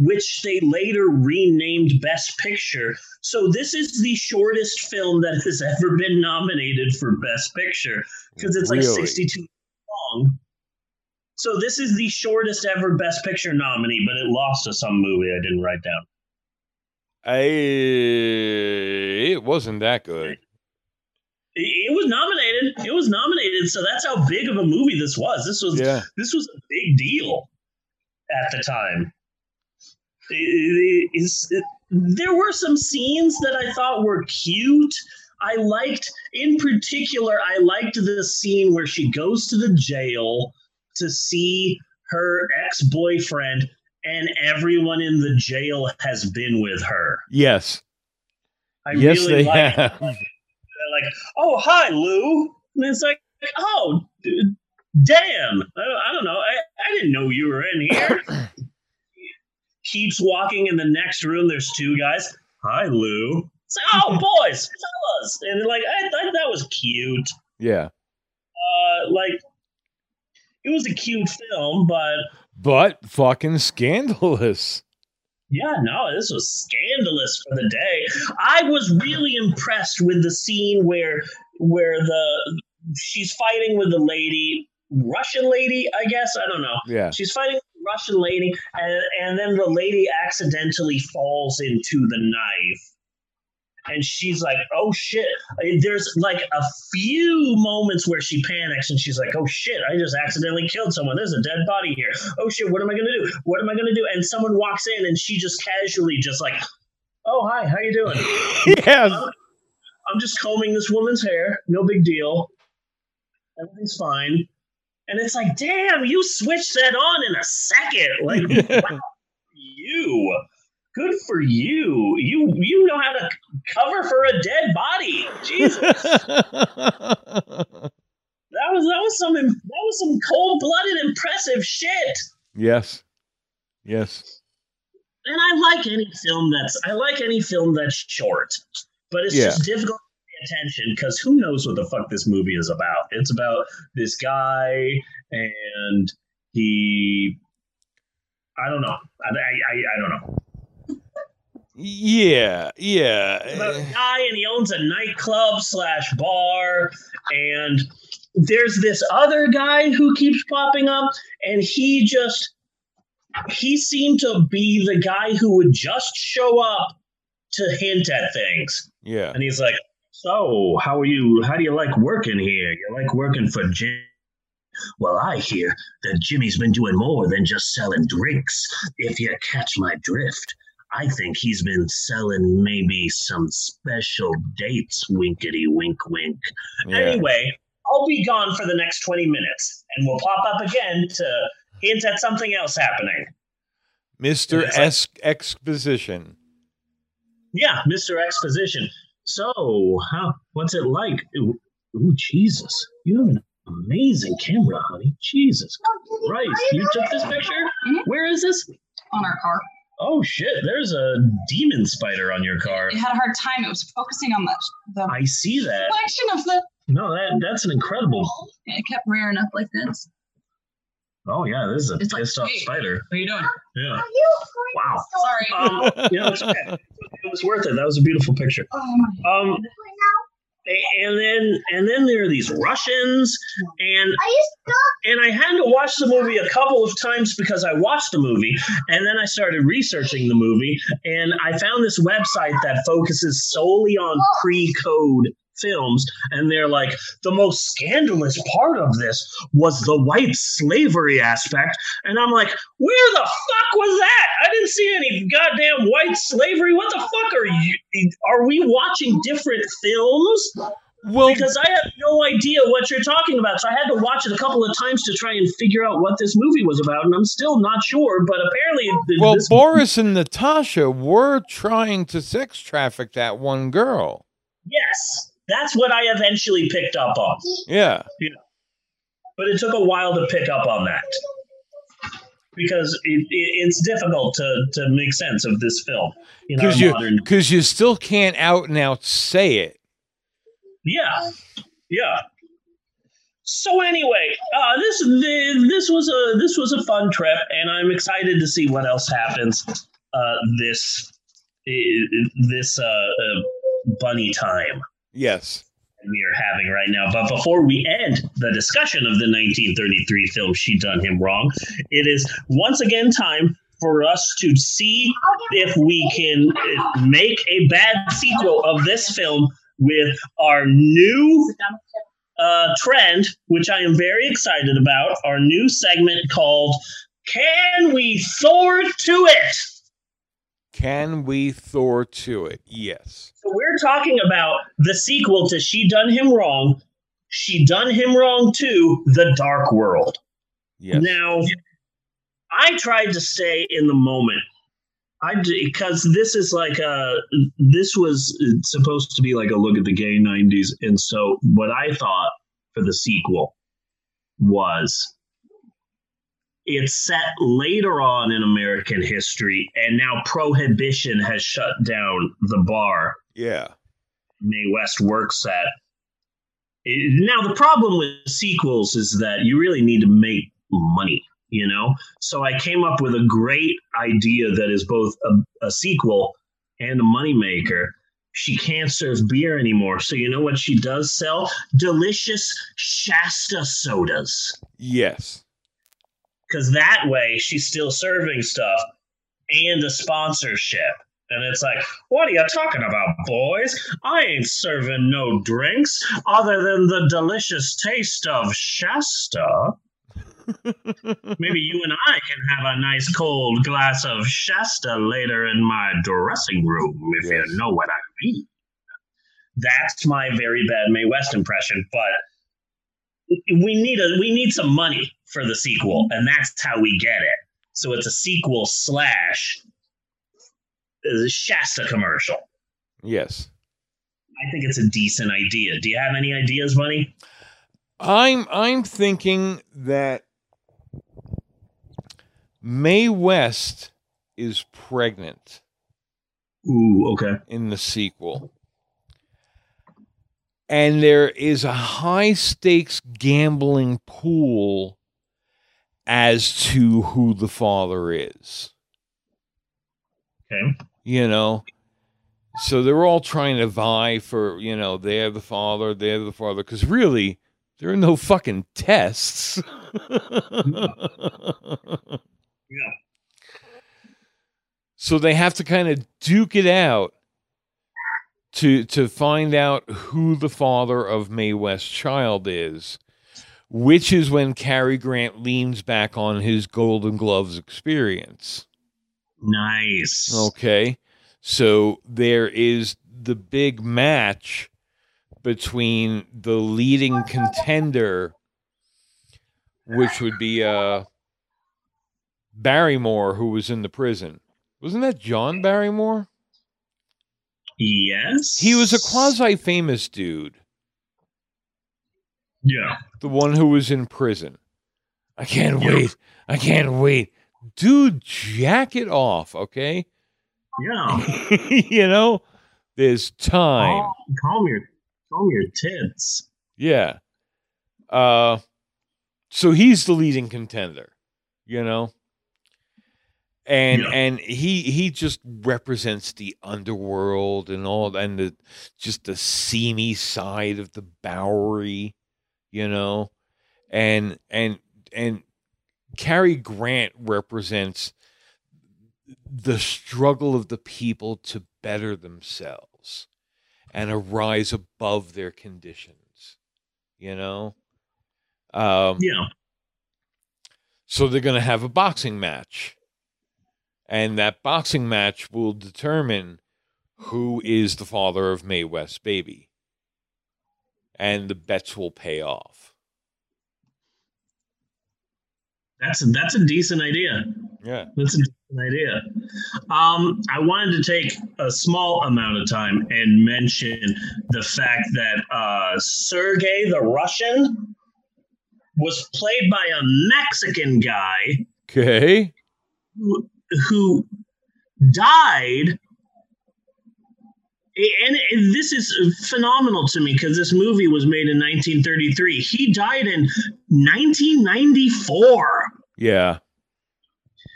which they later renamed Best Picture. So, this is the shortest film that has ever been nominated for Best Picture because it's like 62 long. So, this is the shortest ever Best Picture nominee, but it lost to some movie I didn't write down. I, it wasn't that good. It, it was nominated. It was nominated, so that's how big of a movie this was. This was Yeah. this was a big deal at the time. It- it- it's- it- there were some scenes that I thought were cute. I liked, in particular, I liked the scene where she goes to the jail to see her ex boyfriend, and everyone in the jail has been with her. Yes. I yes, really they like have. they're like, "Oh, hi, Lou," and it's like, "Oh, damn! I, I don't know. I, I didn't know you were in here." Keeps walking in the next room. There's two guys. Hi, Lou. It's like, "Oh, boys, fellas," and they're like, "I thought that was cute." Yeah. Uh, like, it was a cute film, but But fucking scandalous. Yeah, no, this was scandalous for the day. I was really impressed with the scene where where the she's fighting with the lady, Russian lady, I guess. I don't know. Yeah. She's fighting Russian lady, and, and then the lady accidentally falls into the knife. And she's like, oh shit. There's like a few moments where she panics and she's like, oh shit, I just accidentally killed someone. There's a dead body here. Oh shit, what am I gonna do? What am I gonna do? And someone walks in and she just casually just like, oh hi, how you doing? yes. I'm, I'm just combing this woman's hair. No big deal. Everything's fine. And it's like, damn, you switched that on in a second. Like, wow, you. Good for you. You you know how to cover for a dead body. Jesus. That was that was some that was some cold blooded impressive shit. yes. Yes. And I like any film that's I like any film that's short, but it's Yeah. just difficult attention because who knows what the fuck this movie is about? It's about this guy and he. I don't know. I, I, I, don't know. Yeah. Yeah. About a eh. guy and he owns a nightclub slash bar and there's this other guy who keeps popping up and he just he seemed to be the guy who would just show up to hint at things Yeah. and he's like so how are you how do you like working here you like working for jim well i hear that jimmy's been doing more than just selling drinks if you catch my drift I think he's been selling maybe some special dates, winkety wink wink. Yeah. Anyway, I'll be gone for the next 20 minutes and we'll pop up again to hint at something else happening. Mr. Like- Es- Exposition. Yeah, Mr. Exposition. So, how what's it like? Ooh, ooh, Jesus. You have an amazing camera, honey. Jesus Christ. You took this picture? Where is this? on our car. Oh shit, there's a demon spider on your car. It had a hard time. It was focusing on the the I see that. reflection of the. No, that that's an incredible. It kept rearing up like this. Oh yeah, this is a It's like, pissed off hey, spider. What are you doing? Yeah. Wow. Sorry. Um, you know, okay. It was worth it. That was a beautiful picture. oh. Um, and then and then there are these Russians, and and I had to watch the movie a couple of times because I watched the movie, and then I started researching the movie, and I found this website that focuses solely on pre-code films, and they're like the most scandalous part of this was the white slavery aspect, and I'm like, where the fuck was that? I didn't see any goddamn white slavery. What the fuck are you? Are we watching different films? Well, because I have no idea what you're talking about. So I had to watch it a couple of times to try and figure out what this movie was about, and I'm still not sure. But apparently, Well, this, Boris and Natasha were trying to sex traffic that one girl. yes, that's what I eventually picked up on. Yeah. Yeah. But it took a while to pick up on that because it, it, it's difficult to, to make sense of this film. You know, Because you, modern. you still can't out and out say it. Yeah, yeah. So anyway, uh, this this was a this was a fun trip, and I'm excited to see what else happens uh, this this uh, uh, bunny time Yes. we are having right now. But before we end the discussion of the 1933 film She Done Him Wrong, it is once again time for us to see if we can make a bad sequel of this film with our new uh, trend, which I am very excited about. Our new segment called "Can We Thor to It." Can we Thor to it? Yes. So we're talking about the sequel to She Done Him Wrong, She Done Him Wrong to The Dark World. Yes. Now, I tried to stay in the moment. I because this is like a this was supposed to be like a look at the gay 90s and so what I thought for the sequel was it's set later on in American history and now prohibition has shut down the bar Yeah. Mae West works at. It- now the problem with sequels is that you really need to make money, you know. So I came up with a great idea that is both a, a sequel and a moneymaker. She can't serve beer anymore, so you know what she does sell? Delicious Shasta sodas. Yes. Because that way she's still serving stuff and a sponsorship. And it's like, what are you talking about, boys? I ain't serving no drinks other than the delicious taste of Shasta. Maybe you and I can have a nice cold glass of Shasta later in my dressing room, if you know what I mean. That's my very bad Mae West impression, but we need a we need some money for the sequel, and that's how we get it. So it's a sequel slash uh, Shasta commercial. Yes. I think it's a decent idea. Do you have any ideas, Bunny? I'm I'm thinking that Mae West is pregnant. Ooh, okay. In the sequel. And there is a high stakes gambling pool as to who the father is. Okay. You know? So they're all trying to vie for, you know, they're the father, they're the father. Because really, there are no fucking tests. Yeah. So they have to kind of duke it out to to find out who the father of Mae West's child is, which is when Cary Grant leans back on his Golden Gloves experience. Nice. Okay. So there is the big match between the leading contender, which would be uh Barrymore, who was in the prison. Wasn't that John Barrymore? Yes. He was a quasi famous dude. Yeah. The one who was in prison. I can't wait. I can't wait. Dude, jack it off, okay? Yeah. you know, there's time. Calm, calm your calm your tits. Yeah. Uh so he's the leading contender, you know? And Yeah. and he he just represents the underworld and all and the just the seamy side of the Bowery, you know? And and and Cary Grant represents the struggle of the people to better themselves and arise above their conditions you know um Yeah. so they're going to have a boxing match and that boxing match will determine who is the father of Mae West's baby and the bets will pay off That's a, that's a decent idea. yeah That's a decent idea. Um, I wanted to take a small amount of time and mention the fact that uh, Sergey the Russian was played by a Mexican guy okay who, who died. And, and this is phenomenal to me because this movie was made in 1933. He died in 1994. yeah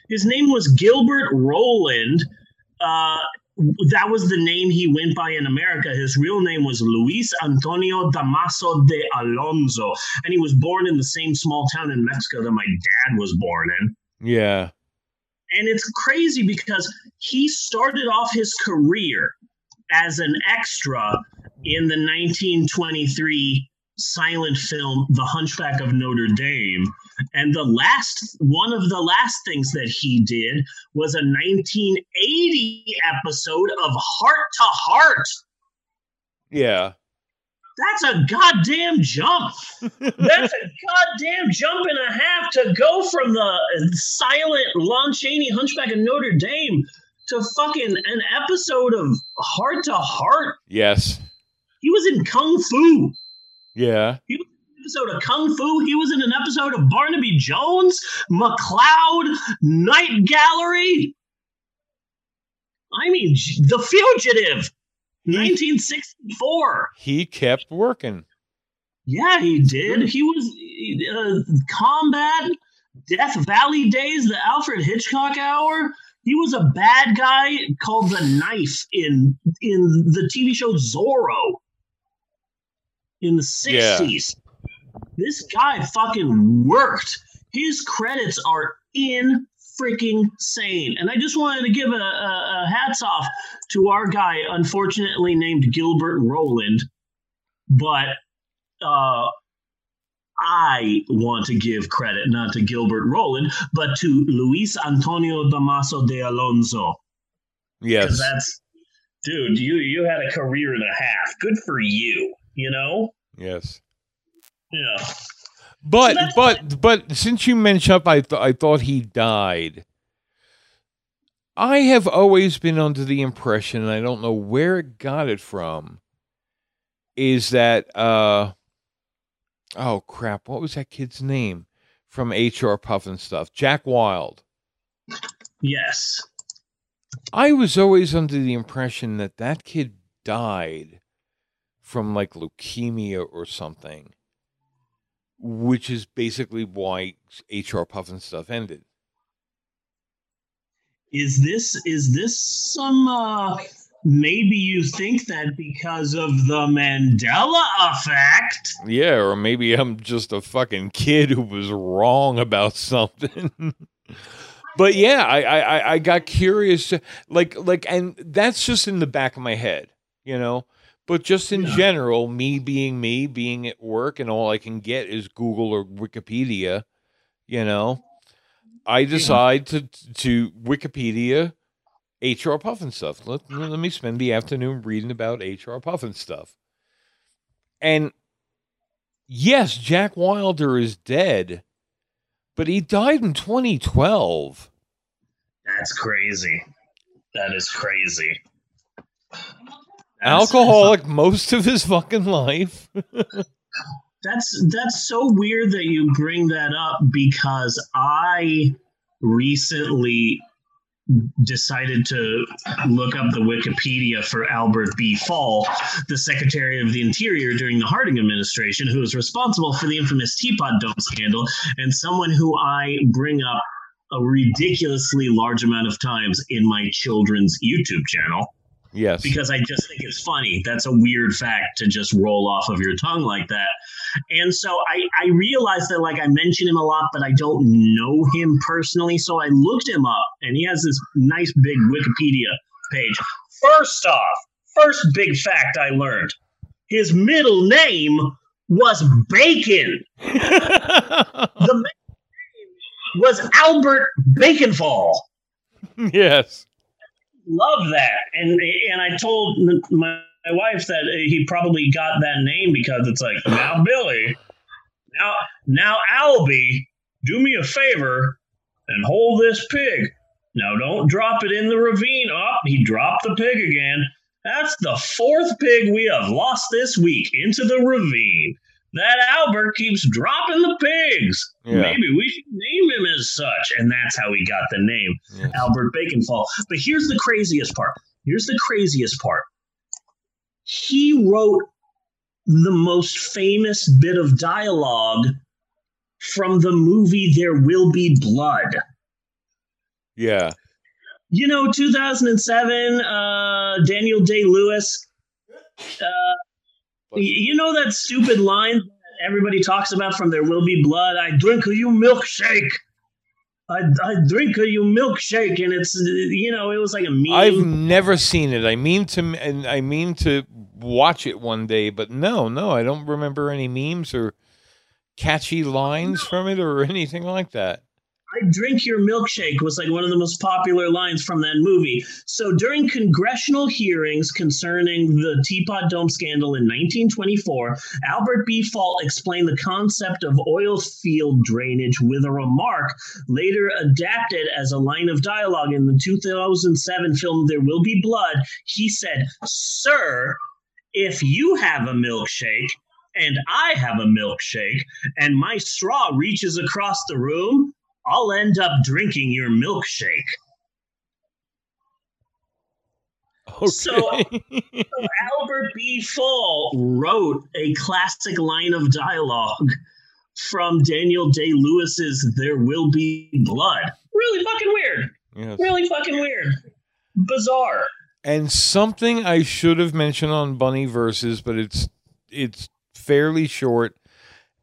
His name was Gilbert Roland. Uh, that was the name he went by in America. His real name was Luis Antonio Damaso de Alonso, and he was born in the same small town in Mexico that my dad was born in. yeah And it's crazy because he started off his career as an extra in the 1923 silent film The Hunchback of Notre Dame. And the last one of the last things that he did was a 1980 episode of Hart to Hart. Yeah. That's a goddamn jump. That's a goddamn jump and a half to go from the silent Lon Chaney Hunchback of Notre Dame to fucking an episode of Hart to Hart. Yes. He was in Kung Fu. Yeah. He was in an episode of Kung Fu. He was in an episode of Barnaby Jones, McCloud, Night Gallery. I mean, The Fugitive, 1964. He kept working. Yeah, he did. He was uh, Combat, Death Valley Days, the Alfred Hitchcock Hour. He was a bad guy called the Knife in in the TV show Zorro in the Yeah. sixties. This guy fucking worked. His credits are in freaking sane, and I just wanted to give a, a, a hats off to our guy, unfortunately named Gilbert Roland, but uh, I want to give credit not to Gilbert Roland, but to Luis Antonio Damaso de Alonso. Yes. That's, dude, you you had a career and a half. Good for you. You know. Yes. Yeah. But but but since you mentioned up, I th- I thought he died. I have always been under the impression, and I don't know where it got it from, is that uh oh crap, what was that kid's name from HR Pufnstuf? Jack Wild. Yes. I was always under the impression that that kid died from like leukemia or something, which is basically why HR Pufnstuf ended. Is this is this some uh maybe you think that because of the Mandela effect? Yeah, or maybe I'm just a fucking kid who was wrong about something. but yeah, I, I I- got curious, like like, and that's just in the back of my head, you know. But just in general, me being me, being at work, and all I can get is Google or Wikipedia, you know. I decide to to Wikipedia HR Pufnstuf. Let, let me spend the afternoon reading about HR Pufnstuf. And yes, Jack Wilder is dead, but he died in 2012. That's crazy. That is crazy. Alcoholic most of his fucking life. That's that's so weird that you bring that up because I recently decided to look up the Wikipedia for Albert B. Fall, the Secretary of the Interior during the Harding administration, who was responsible for the infamous Teapot Dome scandal, and someone who I bring up a ridiculously large amount of times in my children's YouTube channel Yes. because I just think it's funny. That's a weird fact to just roll off of your tongue like that. And so I, I realized that like I mention him a lot, but I don't know him personally. So I looked him up and he has this nice big Wikipedia page. First off, first big fact I learned. His middle name was Bacon. the middle name was Albert Baconfall yes. Love that. And and i told my, my wife that he probably got that name because it's like now billy now now albie do me a favor and hold this pig. Now don't drop it in the ravine. Up he dropped the pig again. That's the fourth pig we have lost this week into the ravine that albert keeps dropping the pigs. Yeah. maybe we should name him as such. And that's how he got the name albert baconfall but here's the craziest part. Here's the craziest part. He wrote the most famous bit of dialogue from the movie there will be blood. Yeah. you know 2007 uh daniel day lewis uh you know that stupid line that everybody talks about from there will be blood i drink a you milkshake I, I drink a you milkshake and it's you know it was like a meme I've never seen it. I mean to, and I mean to watch it one day, but no, no, I don't remember any memes or catchy lines from it or anything like that. I drink your milkshake was like one of the most popular lines from that movie. So during congressional hearings concerning the Teapot Dome scandal in 1924, Albert B. Fall explained the concept of oil field drainage with a remark later adapted as a line of dialogue in the 2007 film There Will Be Blood. He said, "Sir, if you have a milkshake, and I have a milkshake, and my straw reaches across the room, I'll end up drinking your milkshake. Okay. So, so Albert B. Fall wrote a classic line of dialogue from Daniel Day Lewis's There Will Be Blood. Really fucking weird. Yes. Really fucking weird. Bizarre. And something I should have mentioned on Bunny Versus, but it's it's fairly short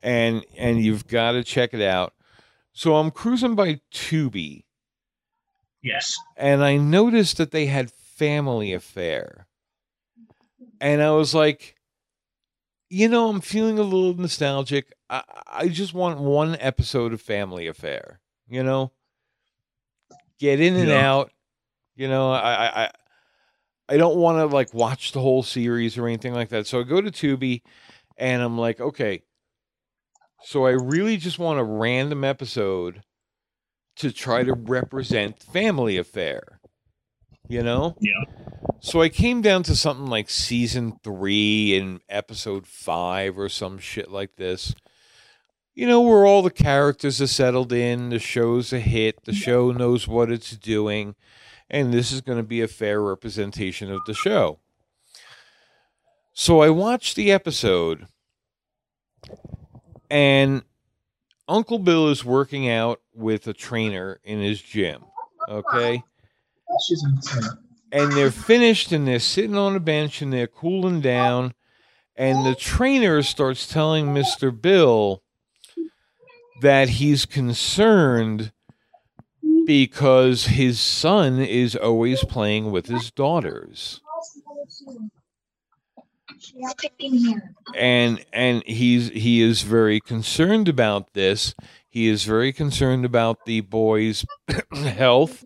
and and you've got to check it out. So I'm cruising by Tubi Yes. and I noticed that they had Family Affair. And I was like, you know, I'm feeling a little nostalgic. I, I just want one episode of Family Affair, you know? Get in and Yeah. out. You know, I I I, I don't want to like watch the whole series or anything like that. So I go to Tubi and I'm like, okay. So I really just want a random episode to try to represent Family Affair. You know? Yeah. So I came down to something like season three and episode five or some shit like this. You know, where all the characters are settled in, the show's a hit, the show knows what it's doing, and this is going to be a fair representation of the show. So I watched the episode, and Uncle Bill is working out with a trainer in his gym. Okay and they're finished and they're sitting on a bench and they're cooling down and the trainer starts telling Mr. Bill that he's concerned because his son is always playing with his daughters and and he's he is very concerned about this. He is very concerned about the boy's health.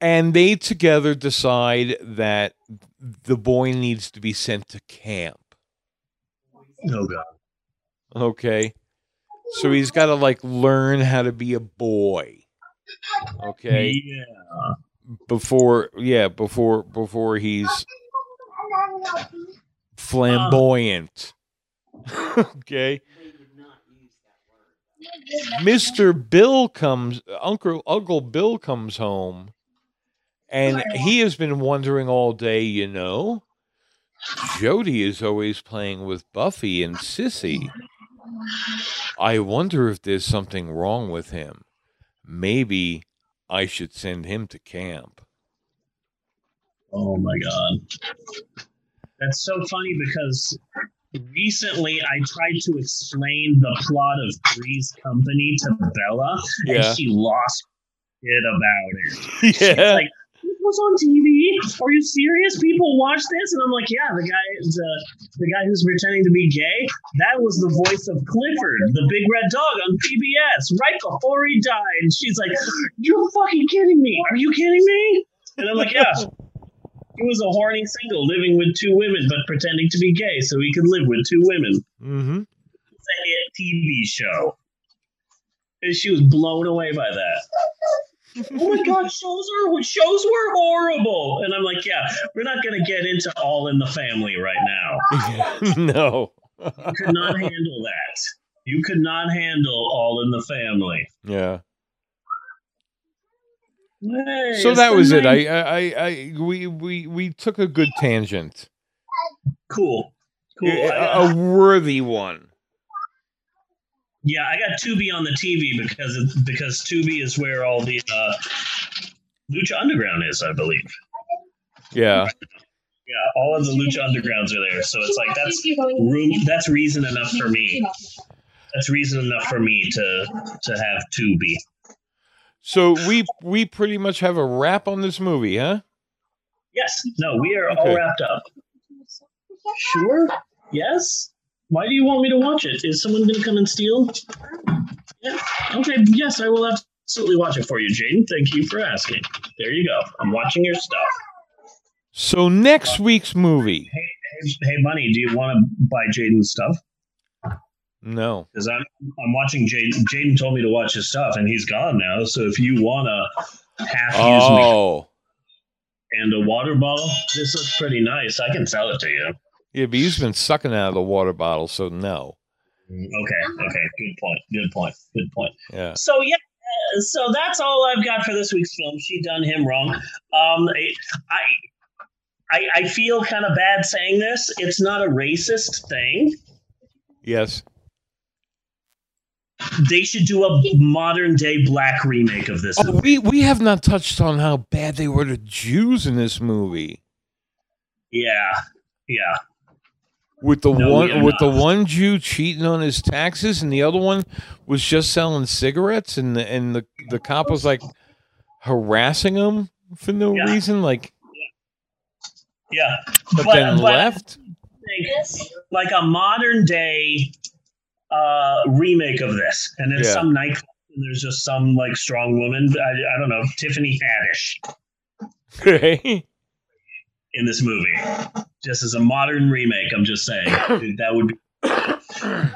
And they together decide that the boy needs to be sent to camp. Oh god. okay? So he's got to like learn how to be a boy. Okay? Yeah. before yeah before before he's flamboyant okay Mr. Bill comes Uncle Uncle Bill comes home and he has been wondering all day, you know. Jody is always playing with Buffy and Cissy. I wonder if there's something wrong with him. Maybe I should send him to camp. Oh my god. That's so funny because recently I tried to explain the plot of Three's Company to Bella, Yeah. and she lost it about it. She's Yeah. like, this was on TV. Are you serious? People watch this, and I'm like, yeah. The guy, the the guy who's pretending to be gay, that was the voice of Clifford, the big red dog on PBS, right before he died. And she's like, you're fucking kidding me? Are you kidding me? And I'm like, yeah. He was a horny single living with two women, but pretending to be gay so he could live with two women. Mm-hmm. It's a hit TV show. And she was blown away by that. oh my god, shows are shows were horrible. And I'm like, yeah, we're not gonna get into all in the family right now. no. You could not handle that. You could not handle all in the family. Yeah. Hey, So that was it. night- I, I, I, I we, we, we took a good tangent. cool. Cool. A, I- a worthy one. Yeah, I got Tubi on the TV because it, because Tubi is where all the uh, Lucha Underground is, I believe. Yeah. Yeah, all of the Lucha Undergrounds are there, so it's like that's room. That's reason enough for me. That's reason enough for me to to have Tubi. So we we pretty much have a wrap on this movie, huh? Yes. No, we are all wrapped up. Sure. Yes. Why do you want me to watch it? Is someone going to come and steal? Yeah. Okay. Yes, I will absolutely watch it for you, Jaden. Thank you for asking. There you go. I'm watching your stuff. So next week's movie. Hey, hey, hey Bunny, do you want to buy Jaden's stuff? No. Because I'm I'm watching Jaden. Jaden told me to watch his stuff, and he's gone now. So if you want to half use me Oh. and a water bottle, this looks pretty nice. I can sell it to you. Yeah, but he's been sucking out of the water bottle, so no. Okay. Okay. Good point. Good point. Good point. Yeah. So yeah. uh, So that's all I've got for this week's film. She done him wrong. Um, I, I, I feel kind of bad saying this. It's not a racist thing. Yes. They should do a modern day black remake of this. Oh, we we have not touched on how bad they were to Jews in this movie. Yeah. Yeah. With the No, one with the one Jew cheating on his taxes and the other one was just selling cigarettes and the and the, the cop was like harassing him for no reason like Yeah. but, then left. think like a modern day uh remake of this. And it's Yeah. some nightclub and there's just some like strong woman. I, I don't know tiffany haddish. In this movie. Just as a modern remake i'm just saying. That would be i'm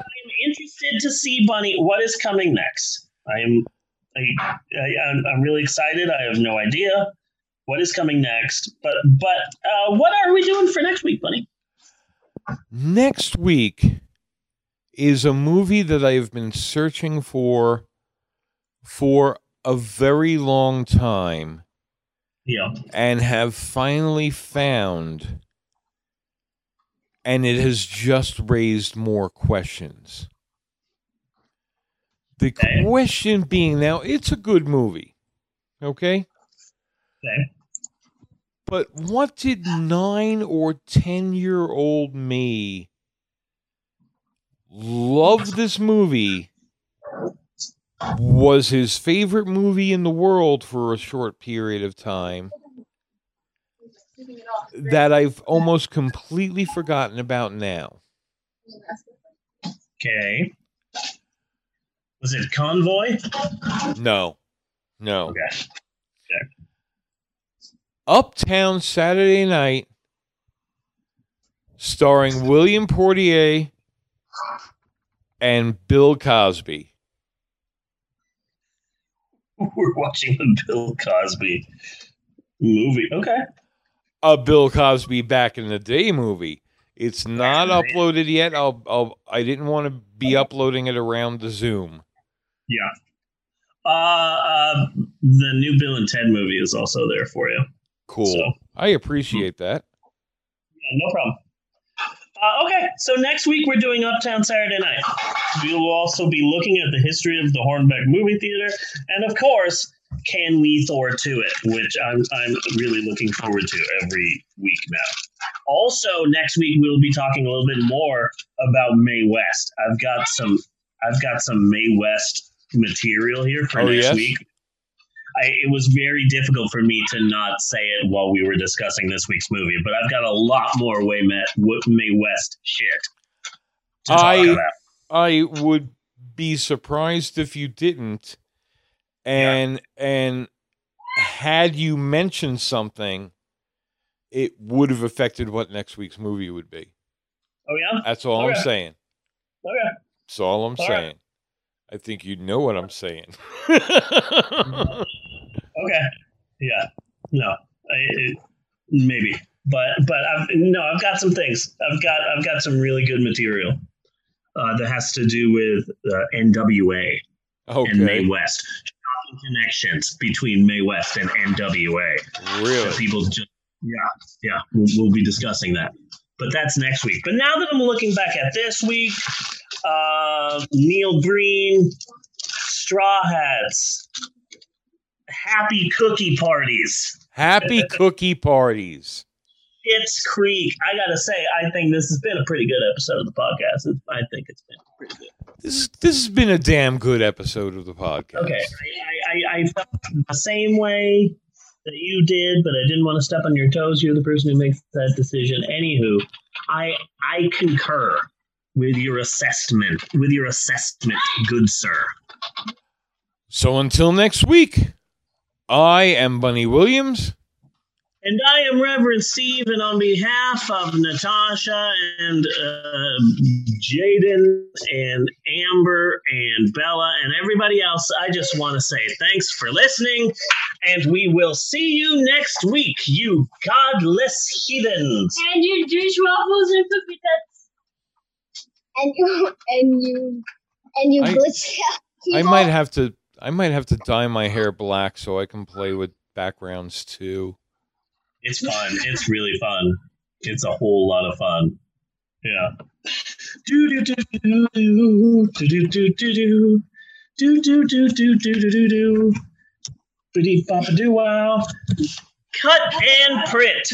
interested to see bunny what is coming next. I am I, I I'm, I'm really excited. I have no idea what is coming next. But but uh what are we doing for next week bunny? Next week is a movie that I have been searching for for a very long time yeah and have finally found and it has just raised more questions. The question being now, it's a good movie. Okay? okay But what did nine or ten year old me love this movie? Was his favorite movie in the world for a short period of time that I've almost completely forgotten about now. Okay. Was it Convoy? No, no. Okay. Okay. Uptown Saturday Night, starring William Poitier and Bill Cosby. We're watching the Bill Cosby movie. Okay. A Bill Cosby back in the day movie. It's not uploaded yet. I'll, I'll I didn't want to be uploading it around the Zoom. Yeah. Uh, uh, the new Bill and Ted movie is also there for you. Cool. So- I appreciate that. Yeah, no problem. Uh, okay, so next week we're doing Uptown Saturday Night. We will also be looking at the history of the Hornbeck movie theater, and of course, can we Thor to it, which I'm I'm really looking forward to every week now. Also, next week we'll be talking a little bit more about Mae West. I've got some I've got some Mae West material here for Oh, next yes? week. I, it was very difficult for me to not say it while we were discussing this week's movie, but I've got a lot more Way Met, Mae West shit. I. I would be surprised if you didn't. And and had you mentioned something, it would have affected what next week's movie would be. Oh yeah, That's all oh, I'm Okay. saying. Oh, okay. That's all I'm All right. I think you know what I'm saying. Okay. Yeah. No. I, it, maybe. But but I've, no, I've got some things. I've got I've got some really good material uh, that has to do with uh, NWA Okay. and Mae West. Shocking connections between Mae West and NWA. Really? That people just yeah yeah we'll, we'll be discussing that. But that's next week. But now that I'm looking back at this week, uh, Neil Breen, Straw Hats, Happy Cookie Parties. Happy cookie parties. It's Creek. I gotta say, I think this has been a pretty good episode of the podcast. I think it's been pretty good. This this has been a damn good episode of the podcast. Okay, I, I, I felt the same way that you did, but I didn't want to step on your toes. You're the person who makes that decision. Anywho, I I concur with your assessment. With your assessment, good sir. So until next week, I am Bunny Williams. And I am Reverend Steve, and on behalf of Natasha and uh, Jaden and Amber and Bella and everybody else, I just want to say thanks for listening, and we will see you next week, you godless heathens. And you douche waffles and cookie nuts. And you and you and you I- glitch out. I might have to I might have to dye my hair black so I can play with backgrounds too. It's fun. It's really fun. It's a whole lot of fun. Yeah. Do do do do do do do do do do do do do do do do do. Biddy bop do wow. Cut and print.